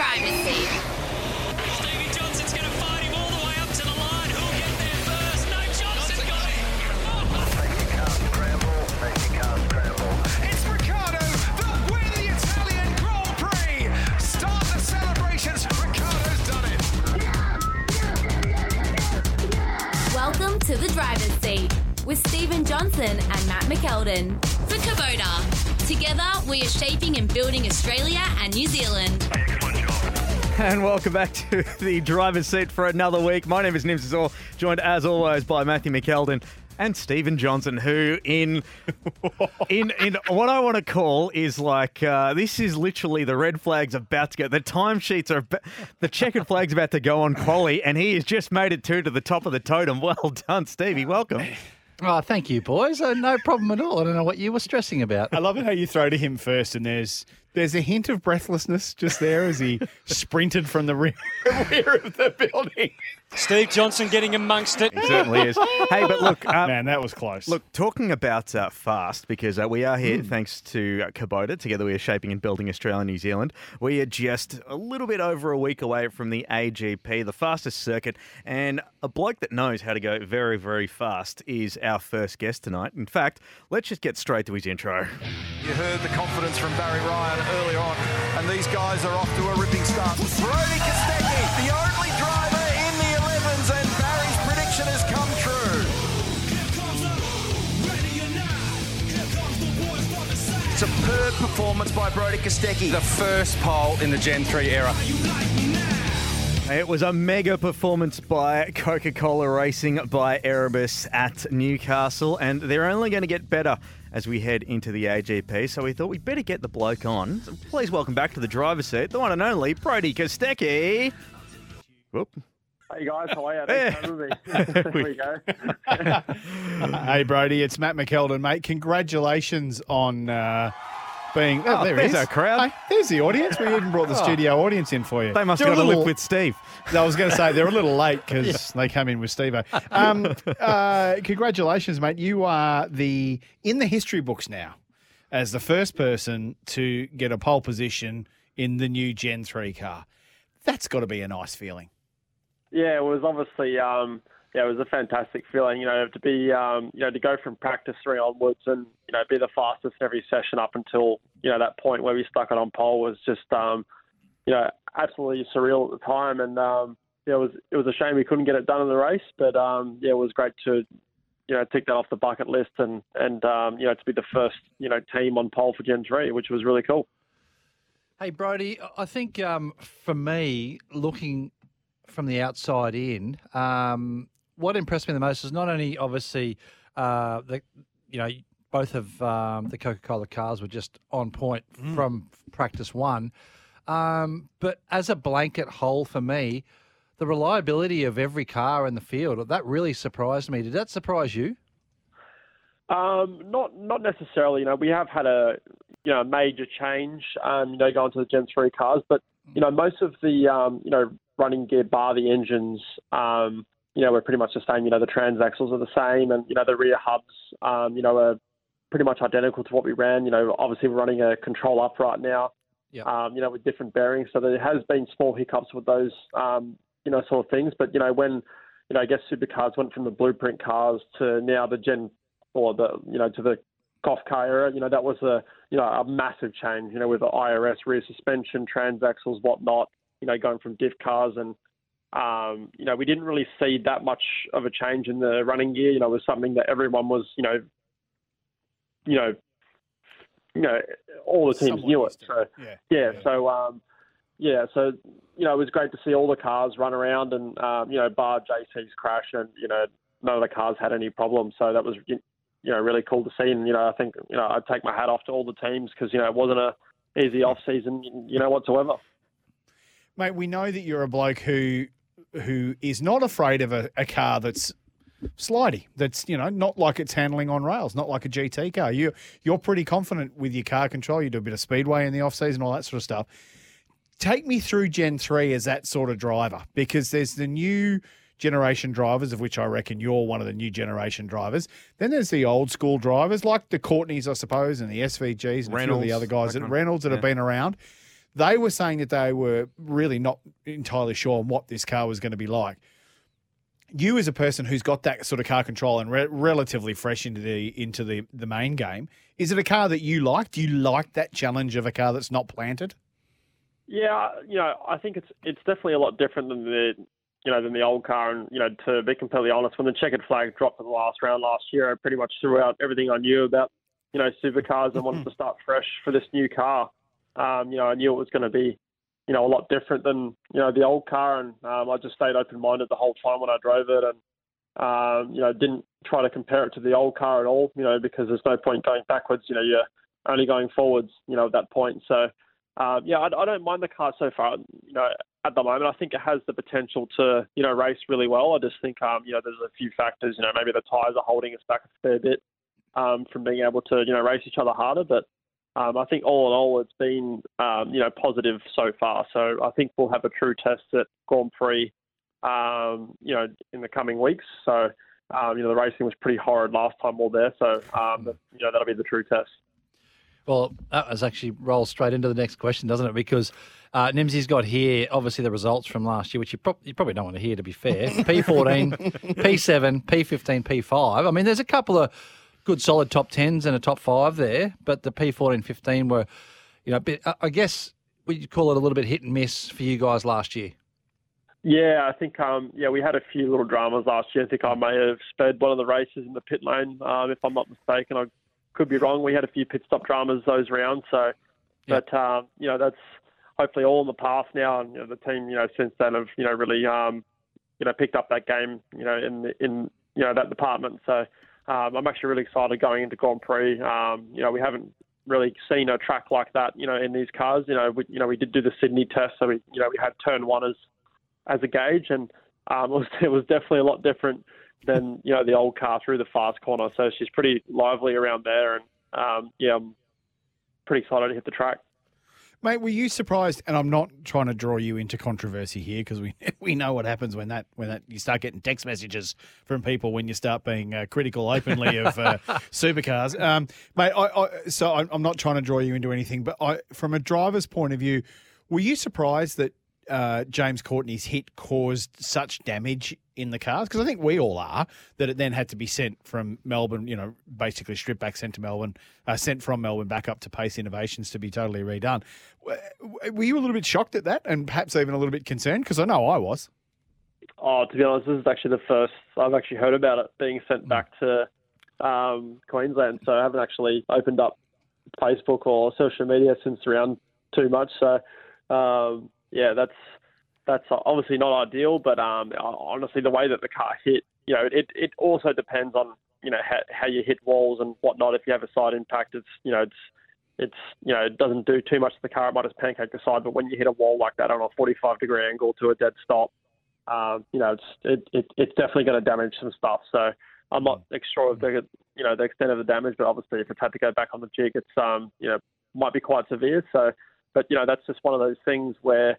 driver's seat. Stevie Johnson's going to fight him all the way up to the line. Who'll get there first? No, Johnson got it. It's Riccardo that win the Italian Grand Prix. Start the celebrations. Riccardo's done it. Welcome to the driver's seat with Stephen Johnson and Matt McKeldin. For Kubota. Together, we are shaping and building Australia and New Zealand. And welcome back to the driver's seat for another week. My name is Nims Azor, joined as always by Matthew McKeldin and Stephen Johnson, who in in in what I want to call is like uh, this is literally the red flag's about to go. The timesheets are ab- the checkered flag's about to go on quali, and he has just made it two to the top of the totem. Well done, Stevie. Welcome. Oh, thank you, boys. Uh, no problem at all. I don't know what you were stressing about. I love it how you throw to him first, and there's there's a hint of breathlessness just there as he sprinted from the rear, rear of the building. Steve Johnson getting amongst it. He certainly is. Hey, but look, uh, Man, that was close. Look, talking about uh, fast, because uh, we are here thanks to uh, Kubota. Together, we are shaping and building Australia and New Zealand. We are just a little bit over a week away from the AGP, the fastest circuit. And a bloke that knows how to go very, very fast is our first guest tonight. In fact, let's just get straight to his intro. You heard the confidence from Barry Ryan earlier on, and these guys are off to a ripping start. Brody Kostecki, the only driver Superb performance by Brody Kostecki. the first pole in the Gen 3 era. It was a mega performance by Coca Cola Racing by Erebus at Newcastle, and they're only going to get better as we head into the AGP. So we thought we'd better get the bloke on. So please welcome back to the driver's seat, the one and only Brody Kostecki. Whoop. Hey guys, how are you? Yeah. Thanks for having me. there we go. hey, Brody, it's Matt McKeldin, mate. Congratulations on uh, being. Oh, Oh, there there's he is. our crowd. Hey, there's the audience. We even brought the studio audience in for you. They must They're have a got to live little- with Steve. I was going to say they're a little late because they come in with Steve. Um, uh, congratulations, mate! You are the in the history books now as the first person to get a pole position in the new Gen Three car. That's got to be a nice feeling. Yeah, it was obviously um, yeah, it was a fantastic feeling. You know, to be um, you know to go from practice three onwards and you know be the fastest every session up until you know that point where we stuck it on pole was just um, you know absolutely surreal at the time. And um, yeah, it was it was a shame we couldn't get it done in the race, but um, yeah, it was great to you know tick that off the bucket list and and um, you know to be the first you know team on pole for Gen three, which was really cool. Hey, Brody, I think um, for me, looking from the outside in, um, what impressed me the most is not only obviously uh, the, you know, both of um, the Coca Cola cars were just on point from practice one, um, but as a blanket whole for me, the reliability of every car in the field that really surprised me. Did that surprise you? Um, not not necessarily. You know, we have had a you know major change. Um, you know, going to the Gen three cars, but you know most of the um, you know running gear bar the engines. Um, you know, we're pretty much the same. You know, the transaxles are the same, and you know the rear hubs. Um, you know, are pretty much identical to what we ran. You know, obviously we're running a control up right now. Yep. Um, you know, with different bearings, so there has been small hiccups with those. Um, you know, sort of things. But you know, when you know, I guess supercars went from the blueprint cars to now the Gen or the you know to the golf car era. You know that was a you know a massive change. You know with the IRS rear suspension, transaxles, whatnot. You know going from diff cars and um, you know we didn't really see that much of a change in the running gear. You know it was something that everyone was you know you know you know all the teams Somewhat knew it. So it. Yeah. yeah, so um, yeah, so you know it was great to see all the cars run around and um, you know bar JC's crash and you know none of the cars had any problems. So that was you know really cool to see. And you know I think you know I'd take my hat off to all the teams because you know it wasn't a easy off season you know whatsoever. Mate, we know that you're a bloke who who is not afraid of a, a car that's slidey, that's you know not like it's handling on rails, not like a GT car. You you're pretty confident with your car control. You do a bit of speedway in the off season, all that sort of stuff. Take me through Gen three as that sort of driver because there's the new generation drivers, of which I reckon you're one of the new generation drivers. Then there's the old school drivers like the Courtneys, I suppose, and the SVGs and a few of the other guys, that that kind of- Reynolds that have been around They were saying that they were really not entirely sure on what this car was going to be like. You, as a person who's got that sort of car control and re- relatively fresh into the into the the main game, is it a car that you like? Do you like that challenge of a car that's not planted? Yeah, you know, I think it's it's definitely a lot different than the you know than the old car. And you know, to be completely honest, when the checkered flag dropped in the last round last year, I pretty much threw out everything I knew about you know supercars and wanted mm-hmm. to start fresh for this new car. Um, you know, I knew it was going to be you know a lot different than you know the old car, and um, I just stayed open minded the whole time when I drove it, and um, you know didn't try to compare it to the old car at all. You know, because there's no point going backwards. You know, you're only going forwards. You know, at that point, so. Um, yeah, I, I don't mind the car so far. You know, at the moment, I think it has the potential to, you know, race really well. I just think, um, you know, there's a few factors. You know, maybe the tyres are holding us back a fair bit um, from being able to, you know, race each other harder. But um, I think all in all, it's been, um, you know, positive so far. So I think we'll have a true test at Grand Prix, um, you know, in the coming weeks. So, um, you know, the racing was pretty horrid last time we we're there. So, um, you know, that'll be the true test. Well, that was actually rolls straight into the next question, doesn't it? Because uh, Nimsy's got here, obviously, the results from last year, which you, pro- you probably don't want to hear, to be fair. P14, P7, P15, P5. I mean, there's a couple of good solid top 10s and a top five there, but the P14, 15 were, you know, a bit, I guess we'd call it a little bit hit and miss for you guys last year. Yeah, I think um, yeah we had a few little dramas last year. I think I may have sped one of the races in the pit lane, um, if I'm not mistaken. I could be wrong. We had a few pit stop dramas those rounds, so but um, you know that's hopefully all in the past now, and you know, the team you know since then have you know really um, you know picked up that game you know in in you know that department. So um, I'm actually really excited going into Grand Prix. Um, you know we haven't really seen a track like that you know in these cars. You know we you know we did do the Sydney test, so we you know we had turn one as as a gauge, and um, it was it was definitely a lot different than you know the old car through the fast corner. So she's pretty lively around there, and um, yeah, I'm pretty excited to hit the track. Mate, were you surprised? And I'm not trying to draw you into controversy here because we we know what happens when that when that you start getting text messages from people when you start being uh, critical openly of uh, supercars. Um, mate, I, I, so I'm I'm not trying to draw you into anything, but I, from a driver's point of view, were you surprised that uh, James Courtney's hit caused such damage in the cars? Because I think we all are that it then had to be sent from Melbourne, you know, basically stripped back, sent to Melbourne, uh, sent from Melbourne back up to Pace Innovations to be totally redone. Were you a little bit shocked at that, and perhaps even a little bit concerned? Because I know I was. Oh, to be honest, this is actually the first I've actually heard about it being sent back to um, Queensland. So I haven't actually opened up Facebook or social media since around too much. So um, yeah, that's that's obviously not ideal. But um, honestly, the way that the car hit, you know, it it also depends on you know how, how you hit walls and whatnot. If you have a side impact, it's you know it's it's you know it doesn't do too much to the car. It might just pancake the side. But when you hit a wall like that on a 45 degree angle to a dead stop, um, you know it's it, it it's definitely going to damage some stuff. So I'm not sure of the you know the extent of the damage, but obviously if it's had to go back on the jig, it's um you know might be quite severe. So, but you know that's just one of those things where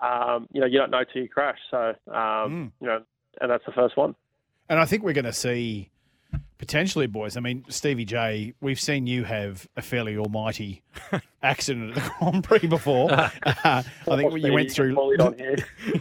um, you know you don't know till you crash. So um, you know, and that's the first one. And I think we're going to see potentially, boys. I mean, Stevie J, we've seen you have a fairly almighty accident at the Grand Prix before. Uh, I think you went through.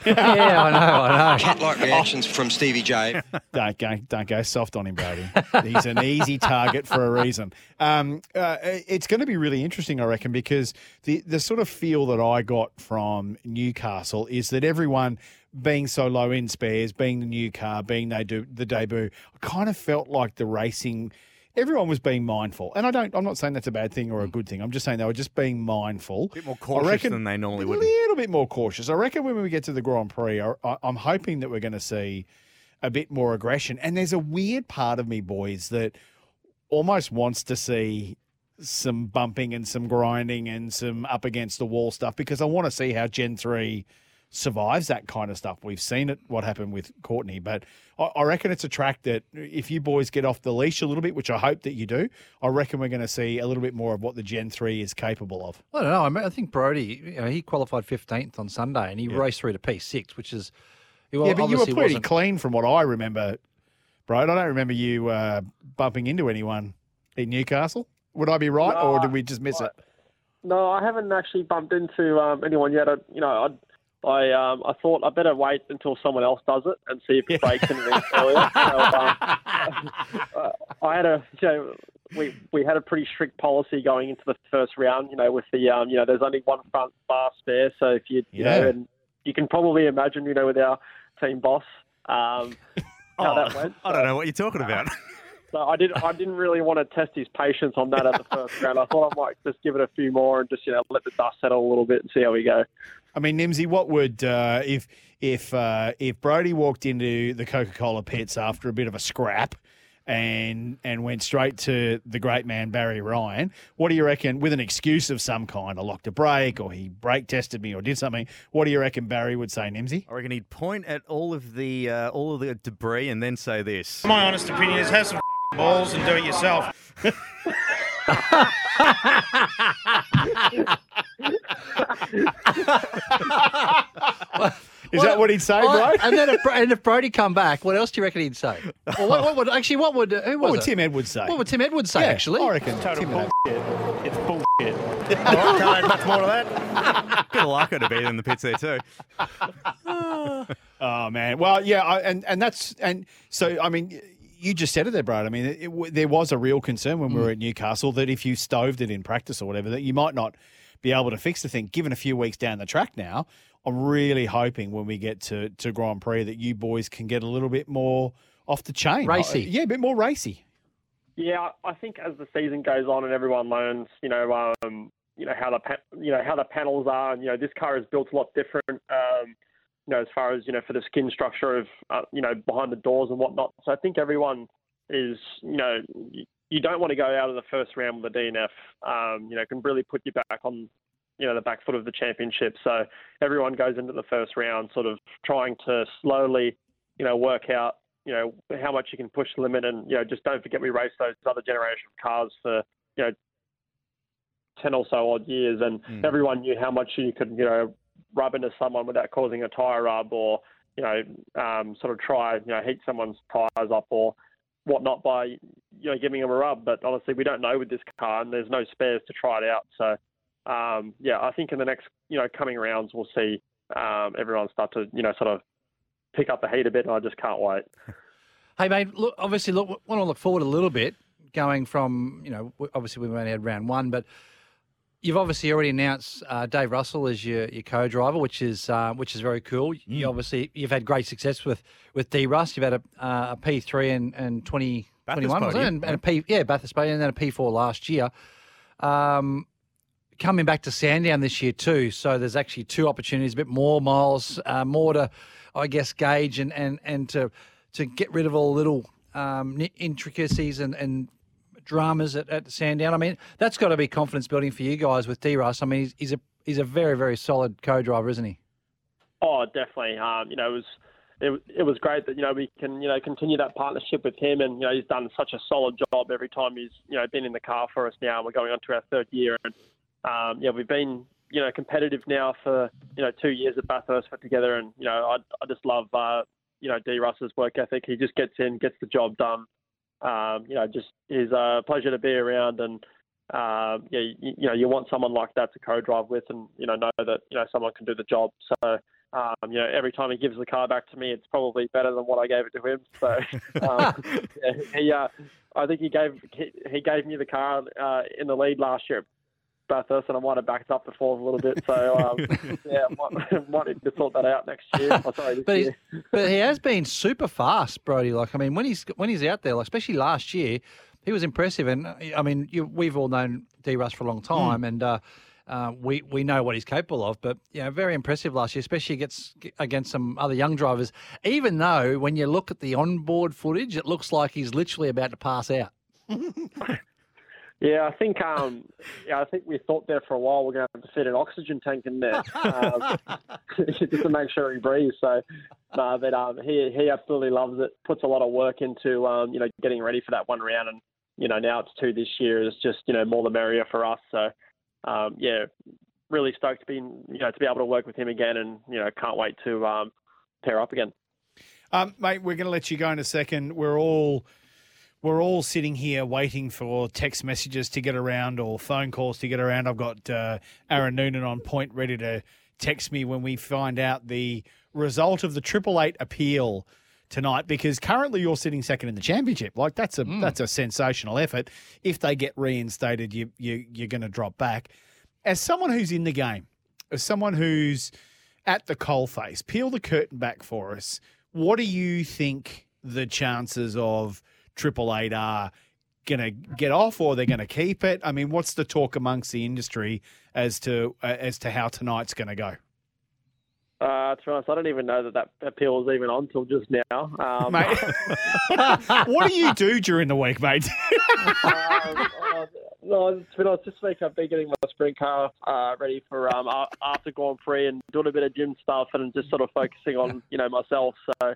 yeah, I know, I know. Cat-like reactions from Stevie J. don't go, don't go soft on him, Brady. He's an easy target for a reason. Um, uh, it's going to be really interesting, I reckon, because the the sort of feel that I got from Newcastle is that everyone being so low in spares, being the new car, being they do the debut, I kind of felt like the racing. Everyone was being mindful, and I don't. I'm not saying that's a bad thing or a good thing. I'm just saying they were just being mindful, a bit more cautious reckon, than they normally would. Be. A little bit more cautious. I reckon when we get to the Grand Prix, I, I, I'm hoping that we're going to see a bit more aggression. And there's a weird part of me, boys, that almost wants to see some bumping and some grinding and some up against the wall stuff because I want to see how Gen 3 survives that kind of stuff. We've seen it, what happened with Courtney, but I, I reckon it's a track that if you boys get off the leash a little bit, which I hope that you do, I reckon we're going to see a little bit more of what the Gen 3 is capable of. I don't know. I, mean, I think Brody, you know, he qualified 15th on Sunday and he Yeah. raced through to P6, which is. well, yeah, but you were pretty wasn't- clean from what I remember, bro. I don't remember you uh, bumping into anyone in Newcastle. Would I be right, or did we just miss it? No, I haven't actually bumped into um, anyone yet. I, you know, I I um, I thought I better wait until someone else does it and see if it breaks anything earlier. So, um, I had a you know we we had a pretty strict policy going into the first round. You know, with the um, you know there's only one front bar spare, so if you you Yeah. know and you can probably imagine you know with our team boss um, how that went. I don't know what you're talking about. So I didn't I didn't really want to test his patience on that at the first round. I thought I might just give it a few more and just you know let the dust settle a little bit and see how we go. I mean, Nimsy, what would uh, if if uh, if Brody walked into the Coca Cola pits after a bit of a scrap and and went straight to the great man Barry Ryan? What do you reckon? With an excuse of some kind, I locked a brake, or he brake tested me, or did something. What do you reckon Barry would say, Nimsy? I reckon he'd point at all of the uh, all of the debris and then say this. My honest opinion is have some balls and do it yourself. Is that what he'd say, bro? and then if, Bro- and if Brody come back, what else do you reckon he'd say? Or what, what would actually? What would uh, who was What would it? Tim Edwards say? What would Tim Edwards say? Yeah, actually, I reckon Total Tim Edwards. bullshit. It's bullshit. All right, can't add much more to that. Good luck to be in the pits there too. Oh man, well, yeah, I, and and that's and so I mean, you just said it there, Brad. I mean, it, it, there was a real concern when we were at Newcastle that if you stoved it in practice or whatever, that you might not be able to fix the thing. Given a few weeks down the track now, I'm really hoping when we get to to Grand Prix that you boys can get a little bit more off the chain, Racy. yeah, a bit more racy. Yeah, I think as the season goes on and everyone learns, you know, um, you know how the pa- you know how the panels are, and you know this car is built a lot different. Um, you know, as far as you know, for the skin structure of uh, you know behind the doors and whatnot. So I think everyone is, you know, you, don't want to go out of the first round with a DNF. Um, you know, can really put you back on, you know, the back foot of the championship. So everyone goes into the first round sort of trying to slowly, you know, work out, you know, how much you can push the limit, and you know, just don't forget we raced those other generation of cars for, you know. 10 or so odd years, and everyone knew how much you could, you know, rub into someone without causing a tyre rub or, you know, um, sort of try, you know, heat someone's tyres up or whatnot by, you know, giving them a rub. But honestly, we don't know with this car and there's no spares to try it out. So, um, yeah, I think in the next, you know, coming rounds, we'll see um, everyone start to, you know, sort of pick up the heat a bit and I just can't wait. Hey, mate, look, obviously, look, want to look forward a little bit, going from, you know, obviously we've only had round one, but you've obviously already announced uh, Dave Russell as your, your co-driver, which is uh, which is very cool. You obviously you've had great success with with D Russ. You've had a, uh, a P three and and twenty twenty one, was it? And, and a P yeah Bathurst podium, and then a P four last year. Um, coming back to Sandown this year too, so there's actually two opportunities, a bit more miles, uh, more to, I guess, gauge and and and to to get rid of all the little um, intricacies and and dramas at, at Sandown. I mean, that's got to be confidence building for you guys with D Russ. I mean, he's, he's a he's a very very solid co-driver, isn't he? Oh, definitely. Um, you know, it was it, it was great that you know we can you know continue that partnership with him, and you know he's done such a solid job every time he's you know been in the car for us now. We're going on to our third year, and um, yeah, we've been you know competitive now for you know two years at Bathurst for together, and you know I I just love uh, you know D Russ's work ethic. He just gets in, gets the job done. Um, you know, just is a pleasure to be around, and um, yeah, you, you know, you want someone like that to co-drive with, and you know, know that you know someone can do the job. So, um, you know, every time he gives the car back to me, it's probably better than what I gave it to him. So, um, yeah, he, uh, I think he gave he, he gave me the car uh, in the lead last year. At Bathurst, and I might have backed up the fourth a little bit. So, um, yeah, might, might need to sort that out next year. Oh, sorry, this But year. but he has been super fast, Brody. Like I mean, when he's when he's out there, like especially last year, he was impressive. And I mean, you, we've all known D Russ for a long time, and uh, uh, we we know what he's capable of. But yeah, very impressive last year, especially against against some other young drivers. Even though when you look at the onboard footage, it looks like he's literally about to pass out. Yeah, I think um, yeah, I think we thought there for a while we're going to have to fit an oxygen tank in there um, just to make sure he breathes. So, no, but um, he he absolutely loves it. Puts a lot of work into um, you know getting ready for that one round, and you know now it's two this year. It's just you know more the merrier for us. So, um, yeah, really stoked to be you know to be able to work with him again, and you know can't wait to um, pair up again. Um, mate, we're going to let you go in a second. We're all we're all sitting here waiting for text messages to get around or phone calls to get around. I've got uh, Aaron Noonan on point ready to text me when we find out the result of the Triple Eight appeal tonight because currently you're sitting second in the championship. Like that's a that's a sensational effort. If they get reinstated, you you you're going to drop back. As someone who's in the game, as someone who's at the coalface, peel the curtain back for us. What do you think the chances of Triple Eight are going to get off, or they're going to keep it? I mean, what's the talk amongst the industry as to uh, as to how tonight's going to go? Uh, to be honest, I don't even know that that appeal is even on till just now. Um, Mate, what do you do during the week, mate? um, uh, no, to be honest, this week I've been getting my sprint car uh, ready for um, after Grand Prix and doing a bit of gym stuff and just sort of focusing on you know myself. So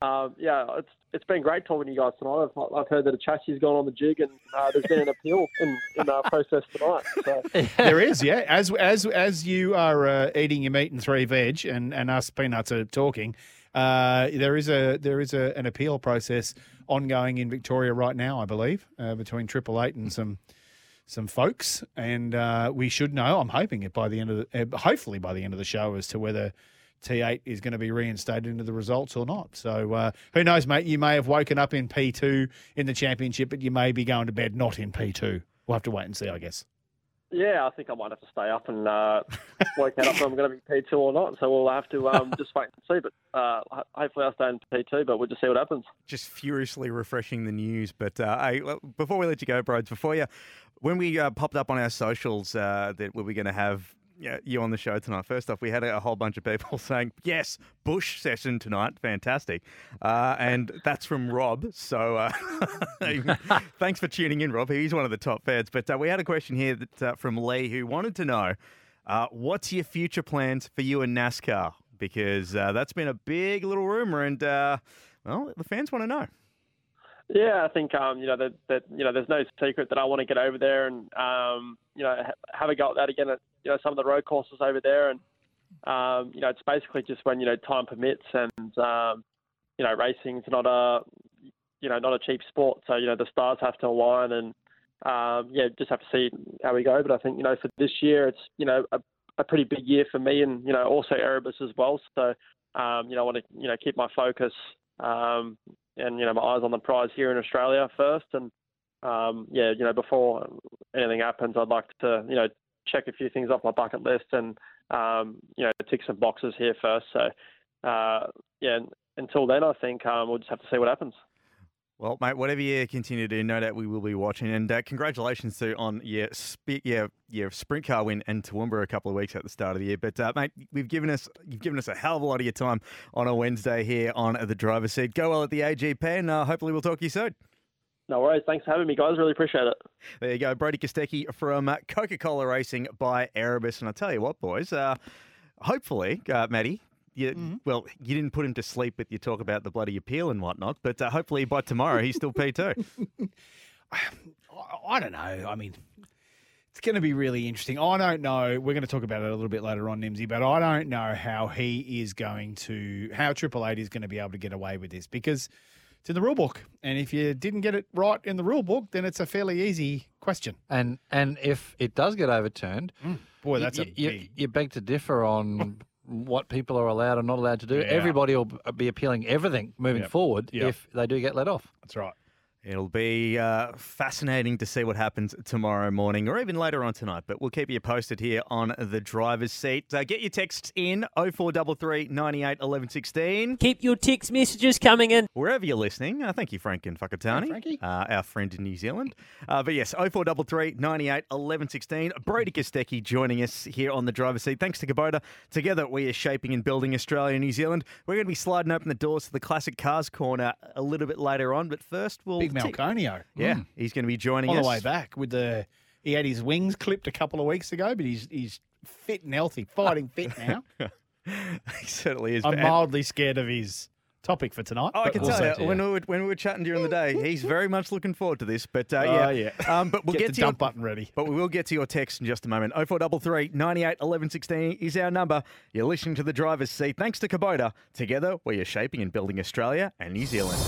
um, yeah, it's it's been great talking to you guys tonight. I've, I've heard that a chassis's gone on the jig and uh, there's been an appeal in in our process tonight. So there is, yeah. As as as you are uh, eating your meat and three veg, and, and us peanuts are talking, uh, there is a there is a, an appeal process ongoing in Victoria right now, I believe, uh, between Triple Eight and some some folks, and uh, we should know. I'm hoping it by the end of the, uh, hopefully by the end of the show, as to whether. T8 is going to be reinstated into the results or not. So uh, who knows, mate? You may have woken up in P2 in the championship, but you may be going to bed not in P2. We'll have to wait and see, I guess. yeah, I think I might have to stay up and uh, work out if I'm going to be P2 or not. So we'll have to um, just wait and see. But uh, hopefully I'll stay in P2, but we'll just see what happens. just furiously refreshing the news. But uh, hey, before we let you go, Broads, before you, when we uh, popped up on our socials uh, that we were going to have yeah, you on the show tonight, first off, we had a, whole bunch of people saying, yes, Bush session tonight, fantastic. Uh, and that's from Rob. So uh, thanks for tuning in, Rob. He's one of the top fans. But uh, we had a question here that, uh, from Lee who wanted to know uh, what's your future plans for you and NASCAR? Because uh, that's been a big little rumor, and uh, well, the fans want to know. Yeah, I think um, you know that, that you know there's no secret that I want to get over there and um, you know ha- have a go at that again at you know some of the road courses over there and um, you know it's basically just when you know time permits and um, you know racing's not a you know not a cheap sport so you know the stars have to align and um, yeah just have to see how we go but I think you know for this year it's you know a, a pretty big year for me and you know also Erebus as well so um, you know I want to you know keep my focus um, and you know my eyes on the prize here in Australia first, and um, yeah, you know before anything happens, I'd like to you know check a few things off my bucket list and um, you know tick some boxes here first. So uh, yeah, until then, I think um, we'll just have to see what happens. Well, mate, whatever you continue to do, no doubt we will be watching. And uh, congratulations to on your sp- your your sprint car win and Toowoomba a couple of weeks at the start of the year. But uh, mate, we've given us you've given us a hell of a lot of your time on a Wednesday here on the driver's seat. Go well at the AGP, and uh, hopefully we'll talk to you soon. No worries. Thanks for having me, guys. Really appreciate it. There you go, Brody Kostecki from uh, Coca Cola Racing by Erebus. And I tell you what, boys, uh, hopefully, uh, Matty. You, Well, you didn't put him to sleep with your talk about the bloody appeal and whatnot, but uh, hopefully by tomorrow he's still P2. I, I don't know. I mean, it's going to be really interesting. I don't know. We're going to talk about it a little bit later on, Nimsy, but I don't know how he is going to, how Triple Eight is going to be able to get away with this because it's in the rule book. And if you didn't get it right in the rule book, then it's a fairly easy question. And and if it does get overturned, mm. Boy, that's a y- you, you beg to differ on what people are allowed and not allowed to do. Yeah. Everybody will be appealing everything moving Yep. forward Yep. if they do get let off. That's right. It'll be uh, fascinating to see what happens tomorrow morning or even later on tonight, but we'll keep you posted here on the driver's seat. Uh, get your texts in 0433 98 11 16. Keep your text messages coming in. Wherever you're listening, uh, thank you, Frank and Whakatane, Frankie. uh, our friend in New Zealand. Uh, but yes, 0433 98 11 16. Brody Kostecki joining us here on the driver's seat. Thanks to Kubota. Together, we are shaping and building Australia and New Zealand. We're going to be sliding open the doors to the Classic Cars Corner a little bit later on, but first we'll. Big tick- Malconio. Yeah, he's going to be joining On us. the way back with the, he had his wings clipped a couple of weeks ago, but he's he's fit and healthy, fighting fit now. he certainly is. I'm And- mildly scared of his topic for tonight. Oh, I can tell you, when we, were, when we were chatting during the day, he's very much looking forward to this. But uh, Oh, yeah, yeah. Um, but we'll Get get, the to your, dump button ready. But we will get to your text in just a moment. 0433 98 11 16 is our number. You're listening to the driver's seat. Thanks to Kubota. Together, we are shaping and building Australia and New Zealand.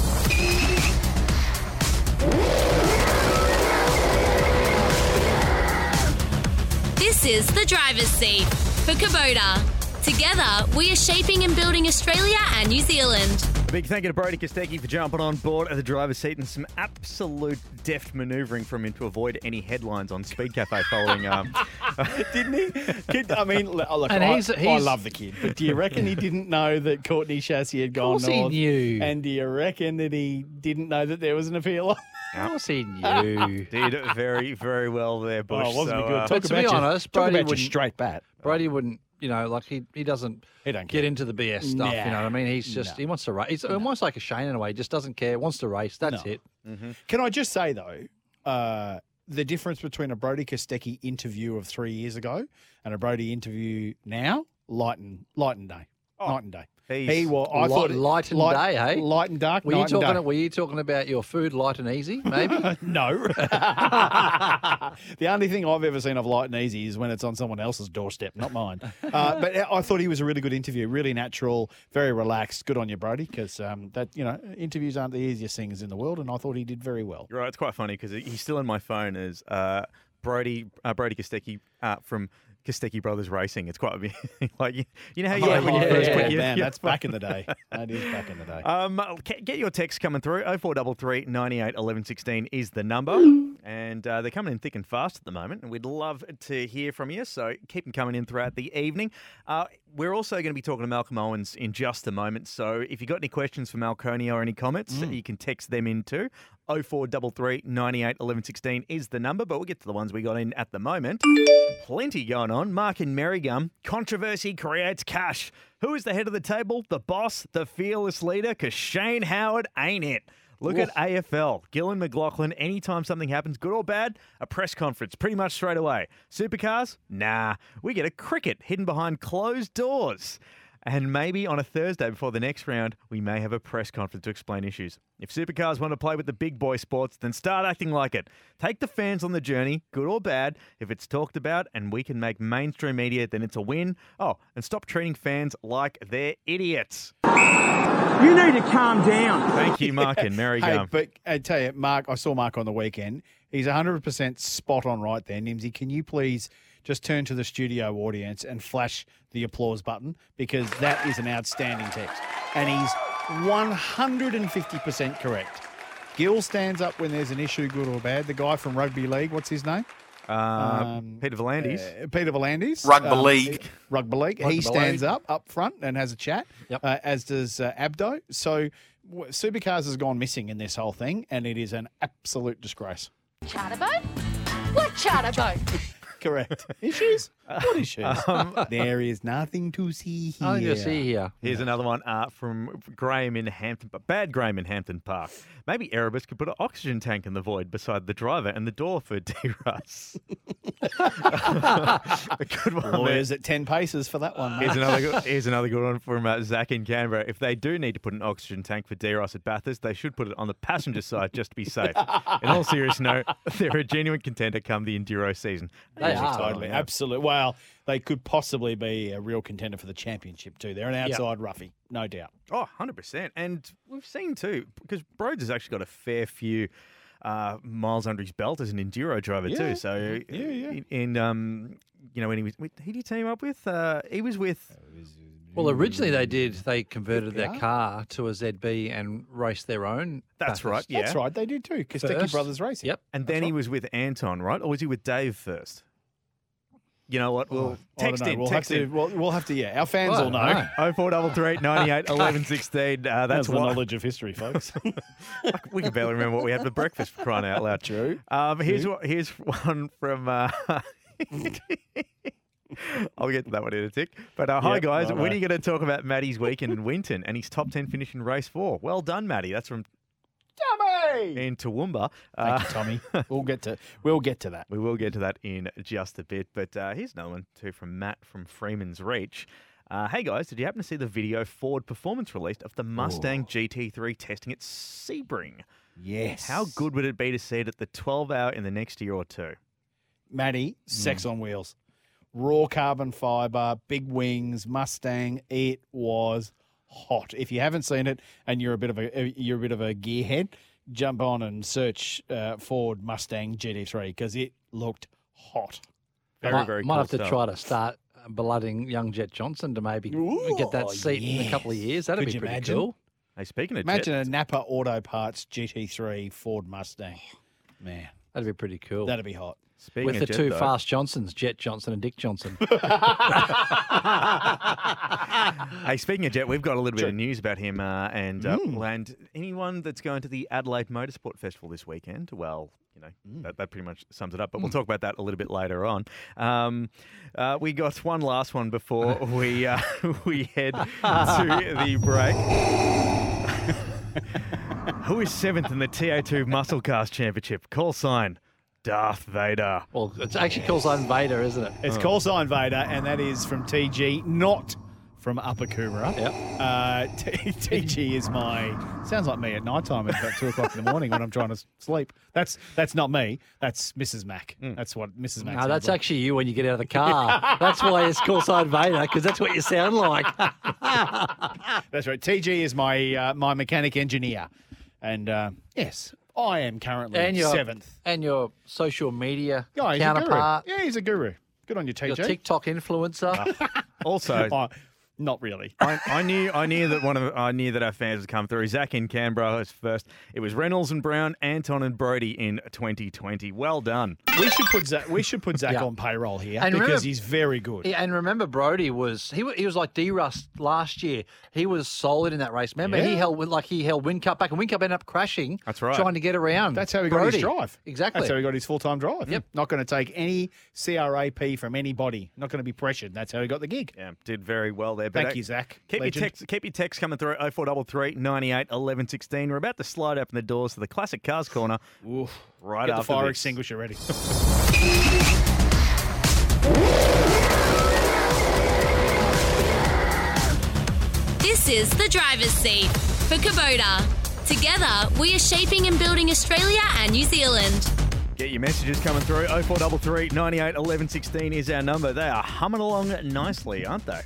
This is the driver's seat for Kubota. Together, we are shaping and building Australia and New Zealand. Big thank you to Brody Kostecki for jumping on board at the driver's seat and some absolute deft manoeuvring from him to avoid any headlines on Speed Cafe following. Um, Didn't he? Kid, I mean, look, look, And I, he's- I he's- love the kid, but do you reckon he didn't know that Courtney Chassis had gone Of course he north? knew. And do you reckon that he didn't know that there was an appeal? on? Of course he knew. did it very, very well there, Bush. Oh, wasn't so, he good? uh, Talk But to be your- honest, talk Brody about wouldn't- straight bat. Brady wouldn't, you know, like he, he doesn't He don't get care. into the BS stuff. You know what I mean? He's just No. he wants to race. He's almost like a Shane in a way. He just doesn't care. Wants to race. That's No. it. Can I just say though, uh, the difference between a Brody Kostecki interview of three years ago and a Brody interview now, light and light and day, night and day. He's- He was. I Light- thought it- light and light- day, hey? Light and dark. Were you night talking? day. Were you talking about your food light and easy? Maybe. no. the only thing I've ever seen of light and easy is when it's on someone else's doorstep, not mine. Uh, but I thought he was a really good interview, really natural, very relaxed. Good on you, Brody, because um, that you know interviews aren't the easiest things in the world, and I thought he did very well. You're right. It's quite funny because he's still in my phone as uh, Brody uh, Brody Kostecki uh, from Kostecki Brothers Racing. It's quite a bit like you, you know how you Oh, when you yeah, first yeah, put your, man, your that's back in the day. That is back in the day. Um, get your texts coming through. 0433 98 11 16 is the number. And uh, they're coming in thick and fast at the moment. And we'd love to hear from you. So keep them coming in throughout the evening. Uh, we're also going to be talking to Malcolm Owens in just a moment. So if you've got any questions for Malconia or any comments, mm. you can text them in too. 0433 98 11 16 is the number. But we'll get to the ones we got in at the moment. Plenty going on. Mark and Merrigum. Controversy creates cash. Who is the head of the table? The boss, the fearless leader? Because Shane Howard ain't it. Look at AFL. Gillon McLachlan, anytime something happens, good or bad, a press conference pretty much straight away. Supercars? Nah. We get a cricket hidden behind closed doors. And maybe on a Thursday before the next round, we may have a press conference to explain issues. If supercars want to play with the big boy sports, then start acting like it. Take the fans on the journey, good or bad. If it's talked about and we can make mainstream media, then it's a win. Oh, and stop treating fans like they're idiots. You need to calm down. Thank you, Mark and Mary Hey, Gum. but I tell you, Mark, I saw Mark on the weekend. He's 100% spot on right there. Nimsy, can you please just turn to the studio audience and flash the applause button? Because that is an outstanding text. And he's 150% correct. Gill stands up when there's an issue, good or bad. The guy from Rugby League, what's his name? Uh, Peter V'landys. Uh, Peter V'landys. Rugby Um, League. Rugby League. Rugby he stands League. up up front and has a chat, Yep. uh, as does uh, Abdo. So w- Supercars has gone missing in this whole thing, and it is an absolute disgrace. Chatterboat? What chatterboat? Correct. issues? What issues? Um, there is nothing to see here. Nothing to see here. Here's another one uh, from Graham in Hampton, but bad Graham in Hampton Park. Maybe Erebus could put an oxygen tank in the void beside the driver and the door for D. Russ. a good one. there. Lawyers at 10 paces for that one. mate. Here's another good, here's another good one from uh, Zach in Canberra. If they do need to put an oxygen tank for D. Ross at Bathurst, they should put it on the passenger side just to be safe. In all seriousness, note, they're a genuine contender come the Enduro season. They Yeah, are. totally. Absolutely. Well, they could possibly be a real contender for the championship, too. They're an outside roughie, no doubt. Oh, 100%. And we've seen too, because Rhodes has actually got a fair few uh, miles under his belt as an enduro driver Yeah, too. So, yeah, yeah. In, in, um, you know, when he was, who did he team up with? Uh, he was with. Well, originally they did. They converted their car to a ZB and raced their own. That's Bathurst. right. Yeah. That's right. They did too. Kostecki First. Brothers Racing. Yep. And then he was with Anton, right? Or was he with Dave first? You know what? We'll Oh, text know. in. We'll text have to. in. We'll, we'll have to. Yeah, our fans Well, will know. I Oh four double three ninety eight eleven sixteen. Uh, That's that's the knowledge of history, folks. we can barely remember what we had for breakfast for crying out loud. True. Um, here's what, here's one from. Uh, I'll get to that one in a tick. But uh, hi Yep, guys, righto. when are you going to talk about Matty's weekend in Winton and his top ten finish in race four? Well done, Matty. That's from Tommy. in Toowoomba. Uh, Thank you, Tommy. We'll get to. We'll get to that. We will get to that in just a bit. But uh, here's another one too from Matt from Freeman's Reach. Uh, hey guys, did you happen to see the video Ford Performance released of the Mustang GT3 testing at Sebring? Yes. How good would it be to see it at the 12 hour in the next year or two? Matty, sex on wheels. Raw carbon fiber, big wings, Mustang. It was hot. If you haven't seen it and you're a bit of a you're a bit of a gearhead, jump on and search uh, Ford Mustang GT3 because it looked hot. Very might, very. might have to try to start blooding young Jet Johnson to maybe get that seat in a couple of years. That'd Could be you pretty imagine? cool. Hey, speaking of Imagine Jet, a Napa Auto Parts GT3 Ford Mustang. Man, That'd be pretty cool. that'd be hot. Speaking With of the Jet, two though- fast Johnsons, Jet Johnson and Dick Johnson. Hey, speaking of Jet, we've got a little bit of news about him uh, and uh, and anyone that's going to the Adelaide Motorsport Festival this weekend. Well, you know that, that pretty much sums it up. But we'll talk about that a little bit later on. Um, uh, we got one last one before we uh, we head to the break. Who is seventh in the TA2 Muscle Cast Championship? Call sign Darth Vader. well, it's actually call sign Vader, isn't it? It's call sign Vader, and that is from TG, not from Upper Coomera. Yep. Uh, T- TG is my sounds like me at night time at about two o'clock in the morning when I'm trying to sleep. That's that's not me. That's Mrs. Mac. That's what Mrs. Mac. No, sounds that's like. actually you when you get out of the car. that's why it's call sign Vader, because that's what you sound like. That's right. TG is my uh, my mechanic engineer, and uh, yes, I am currently and your seventh. and your social media Yeah, he's a guru. counterpart, Yeah, he's a guru. Good on you, your TikTok influencer. Also, Oh, not really. I, I knew I knew that one of I knew that our fans would come through. Zach in Canberra was first. It was Reynolds and Brown, Anton and Brody in 2020. Well done. We should put Zach. We should put Zach Yeah. on payroll here And because remember- he's very good. And remember, Brody was he, he was like D Russ last year. He was solid in that race. Remember, he held like he held Whincup back, and Whincup ended up crashing. That's right. Trying to get around. That's how he got his drive. Exactly. That's how he got his full time drive. Yep. Not going to take any CRAP from anybody. Not going to be pressured. That's how he got the gig. Yeah, did very well there. But Thank you, Zach. Keep your Legend. text, keep your text coming through 0433 98 11 16. We're about to slide open the doors to the classic cars corner. Oof. Right Get the fire this. extinguisher ready. This is the driver's seat for Kubota. Together, we are shaping and building Australia and New Zealand. Get your messages coming through 0433 98 11 16 is our number. They are humming along nicely, aren't they?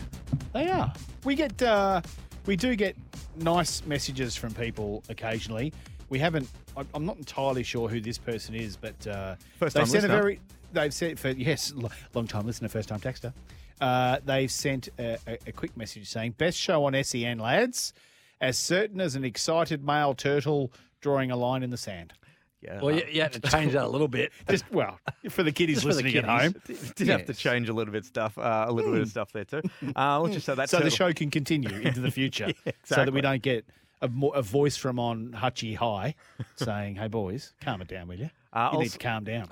They are. We get, uh, we do get nice messages from people occasionally. We haven't. I- I'm not entirely sure who this person is, but uh, First they've time sent a listener. very. They've sent for yes, lo- long time listener, first time texter. Uh, they've sent a, a, a quick message saying, "Best show on SEN, lads. As certain as an excited male turtle drawing a line in the sand." Yeah. well, you, you had to change that a little bit. Just well, for the kiddies for the listening at home. did have to change a little bit stuff, uh, a little bit of stuff there too. Uh, let's just say that so the show can continue into the future, Yeah, so that we don't get a, mo- a voice from on Hutchie High saying, "Hey boys, calm it down, will you? Uh, you need to calm down."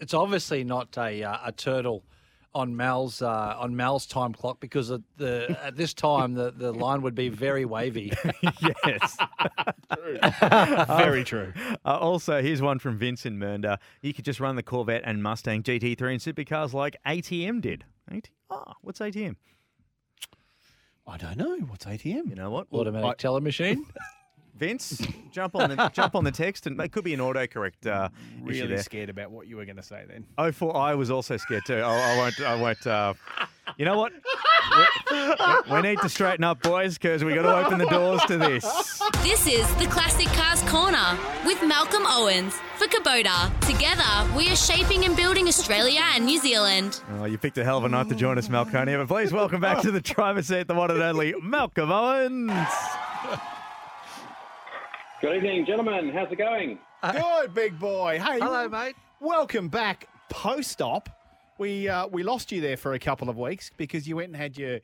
It's obviously not a uh, a turtle on Mal's uh, on Mal's time clock because of the at this time the, the line would be very wavy. yes. Very true. Uh, also, here's one from Vincent Mernda. You could just run the Corvette and Mustang GT3 in supercars like ATM did. AT- oh, what's ATM? I don't know what's ATM. You know what? Automatic teller machine. Vince, jump on the jump on the text, and it could be an autocorrect uh, issue Really there. scared about what you were going to say then. Oh, four. I was also scared too. I, I won't. I won't. Uh, you know what? We, we need to straighten up, boys, because we got to open the doors to this. This is the Classic Cars Corner with Malcolm Owens for Kubota. Together, we are shaping and building Australia and New Zealand. Oh, you picked a hell of a night to join us, Malconia. But please welcome back to the driver's seat, the one and only Malcolm Owens. Good evening, gentlemen. How's it going? Good, big boy. Hey, Hello, mate. welcome back post-op. We uh, we lost you there for a couple of weeks because you went and had your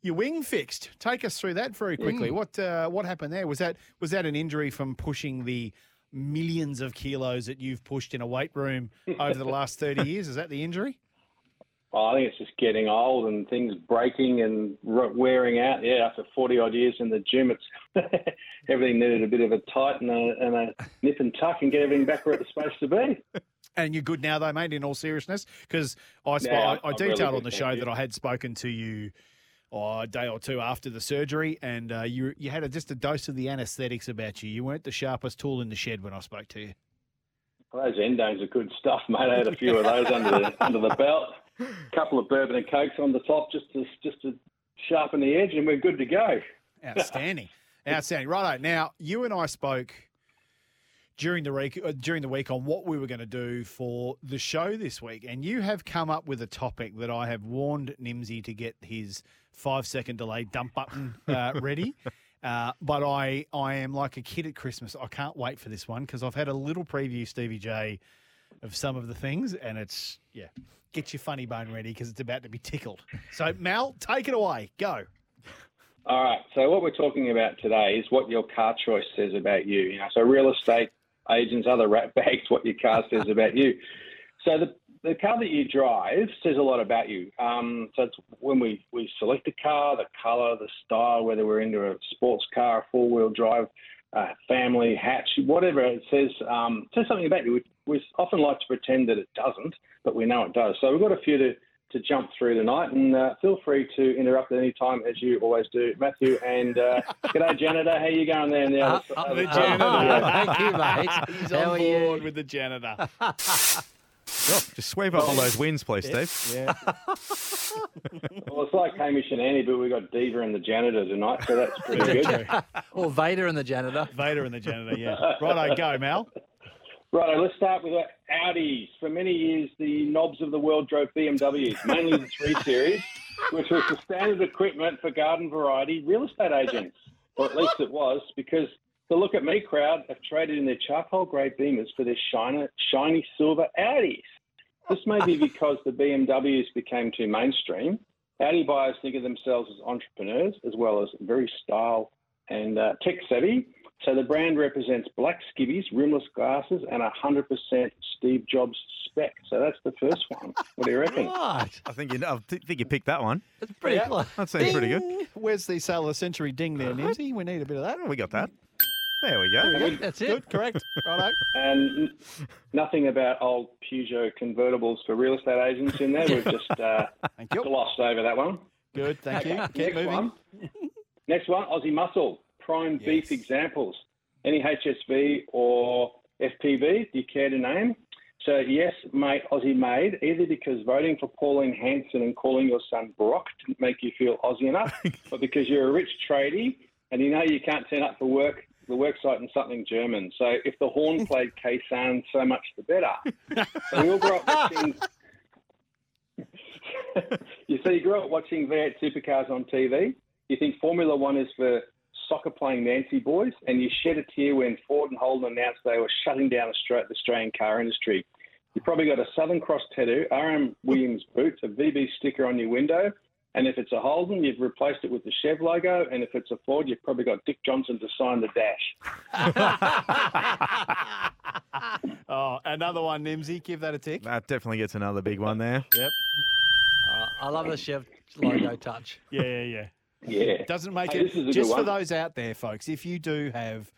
your wing fixed. Take us through that very quickly. What uh, what happened there? Was that was that an injury from pushing the millions of kilos that you've pushed in a weight room over the last thirty years? Is that the injury? I think it's just getting old and things breaking and wearing out. Yeah, after 40 odd years in the gym, it's everything needed a bit of a tight and a, and a nip and tuck and get everything back where it's supposed to be. And you're good now, though, mate. In all seriousness, because I, sp- Yeah, I, I I'm really detailed on the show that I had spoken to you oh, a day or two after the surgery, and uh, you you had a, just a dose of the anaesthetics about you. You weren't the sharpest tool in the shed when I spoke to you. Well, those endones are good stuff, mate. I had a few of those under the under the belt. A couple of bourbon and cokes on the top just to just to sharpen the edge, and we're good to go. Outstanding, outstanding. Righto. Now you and I spoke during the week uh, during the week on what we were going to do for the show this week, and you have come up with a topic that I have warned Nimsy to get his five second delay dump button uh, ready. Uh, but I, I am like a kid at Christmas. I can't wait for this one because I've had a little preview, Stevie J, of some of the things, and it's yeah, get your funny bone ready because it's about to be tickled. So Mal, take it away. Go. All right. So what we're talking about today is what your car choice says about you. You know, so real estate agents, other rat bags, what your car says about you. So the the car that you drive says a lot about you. Um, so it's when we, we select a car, the colour, the style, whether we're into a sports car, a four wheel drive, uh, family, hatch, whatever it says, um, says something about you. We, we often like to pretend that it doesn't, but we know it does. So we've got a few to to jump through tonight. And uh, feel free to interrupt at any time, as you always do, Matthew. And uh, g'day, janitor. How you going there? Now, Uh, uh, the janitor. Thank you, mate. He's on board with the janitor. Oh, just sweep up all those wins, please, Yeah, Steve. Yeah. well, it's like Hamish and Andy, but we've got Diva and the janitor tonight, so that's pretty good. or Vader and the janitor. Vader and the janitor, yeah. Righto, go, Mal. Right, let's start with Audis. For many years, the knobs of the world drove BMWs, mainly the 3 Series, which was the standard equipment for garden variety real estate agents. Or at least it was, because the Look at Me crowd have traded in their charcoal grey Beamers for their shiny, shiny silver Audis. This may be because the BMWs became too mainstream. Audi buyers think of themselves as entrepreneurs as well as very style and uh, tech savvy. So the brand represents black skivvies, rimless glasses, and a 100% Steve Jobs spec. So that's the first one. What do you reckon? Right. I think you, I thi- think you picked that one. That's pretty Yeah. close. That seems pretty good. Where's the sale of the century ding there, Nimsy? We need a bit of that. Oh, we got that. There we There we go. go. That's it. Good, correct. Righto. And nothing about old Peugeot convertibles for real estate agents in there. We've just uh, glossed over that one. Good, thank you. Keep Next moving. one. Next one, Aussie Muscle. Prime beef examples. Any HSV or FPV, do you care to name? So, yes, mate, Aussie made, either because voting for Pauline Hanson and calling your son Brock didn't make you feel Aussie enough, or because you're a rich tradie and you know you can't turn up for work, the work site in something German. So, if the horn played K-San, so much the better. So we all grew up watching you see, you grew up watching V8 supercars on TV. You think Formula One is for soccer playing Nancy boys, and you shed a tear when Ford and Holden announced they were shutting down the Australian car industry. You probably got a Southern Cross tattoo, RM Williams boots, a VB sticker on your window, and if it's a Holden, you've replaced it with the Chev logo, and if it's a Ford, you've probably got Dick Johnson to sign the dash. Oh, another one, Nimsy. Give that a tick. That definitely gets another big one there. Yep. Uh, I love the Chev logo touch. Yeah, yeah, yeah. Yeah. Doesn't make Hey, it. this is a good Just for one. those out there, folks, if you do have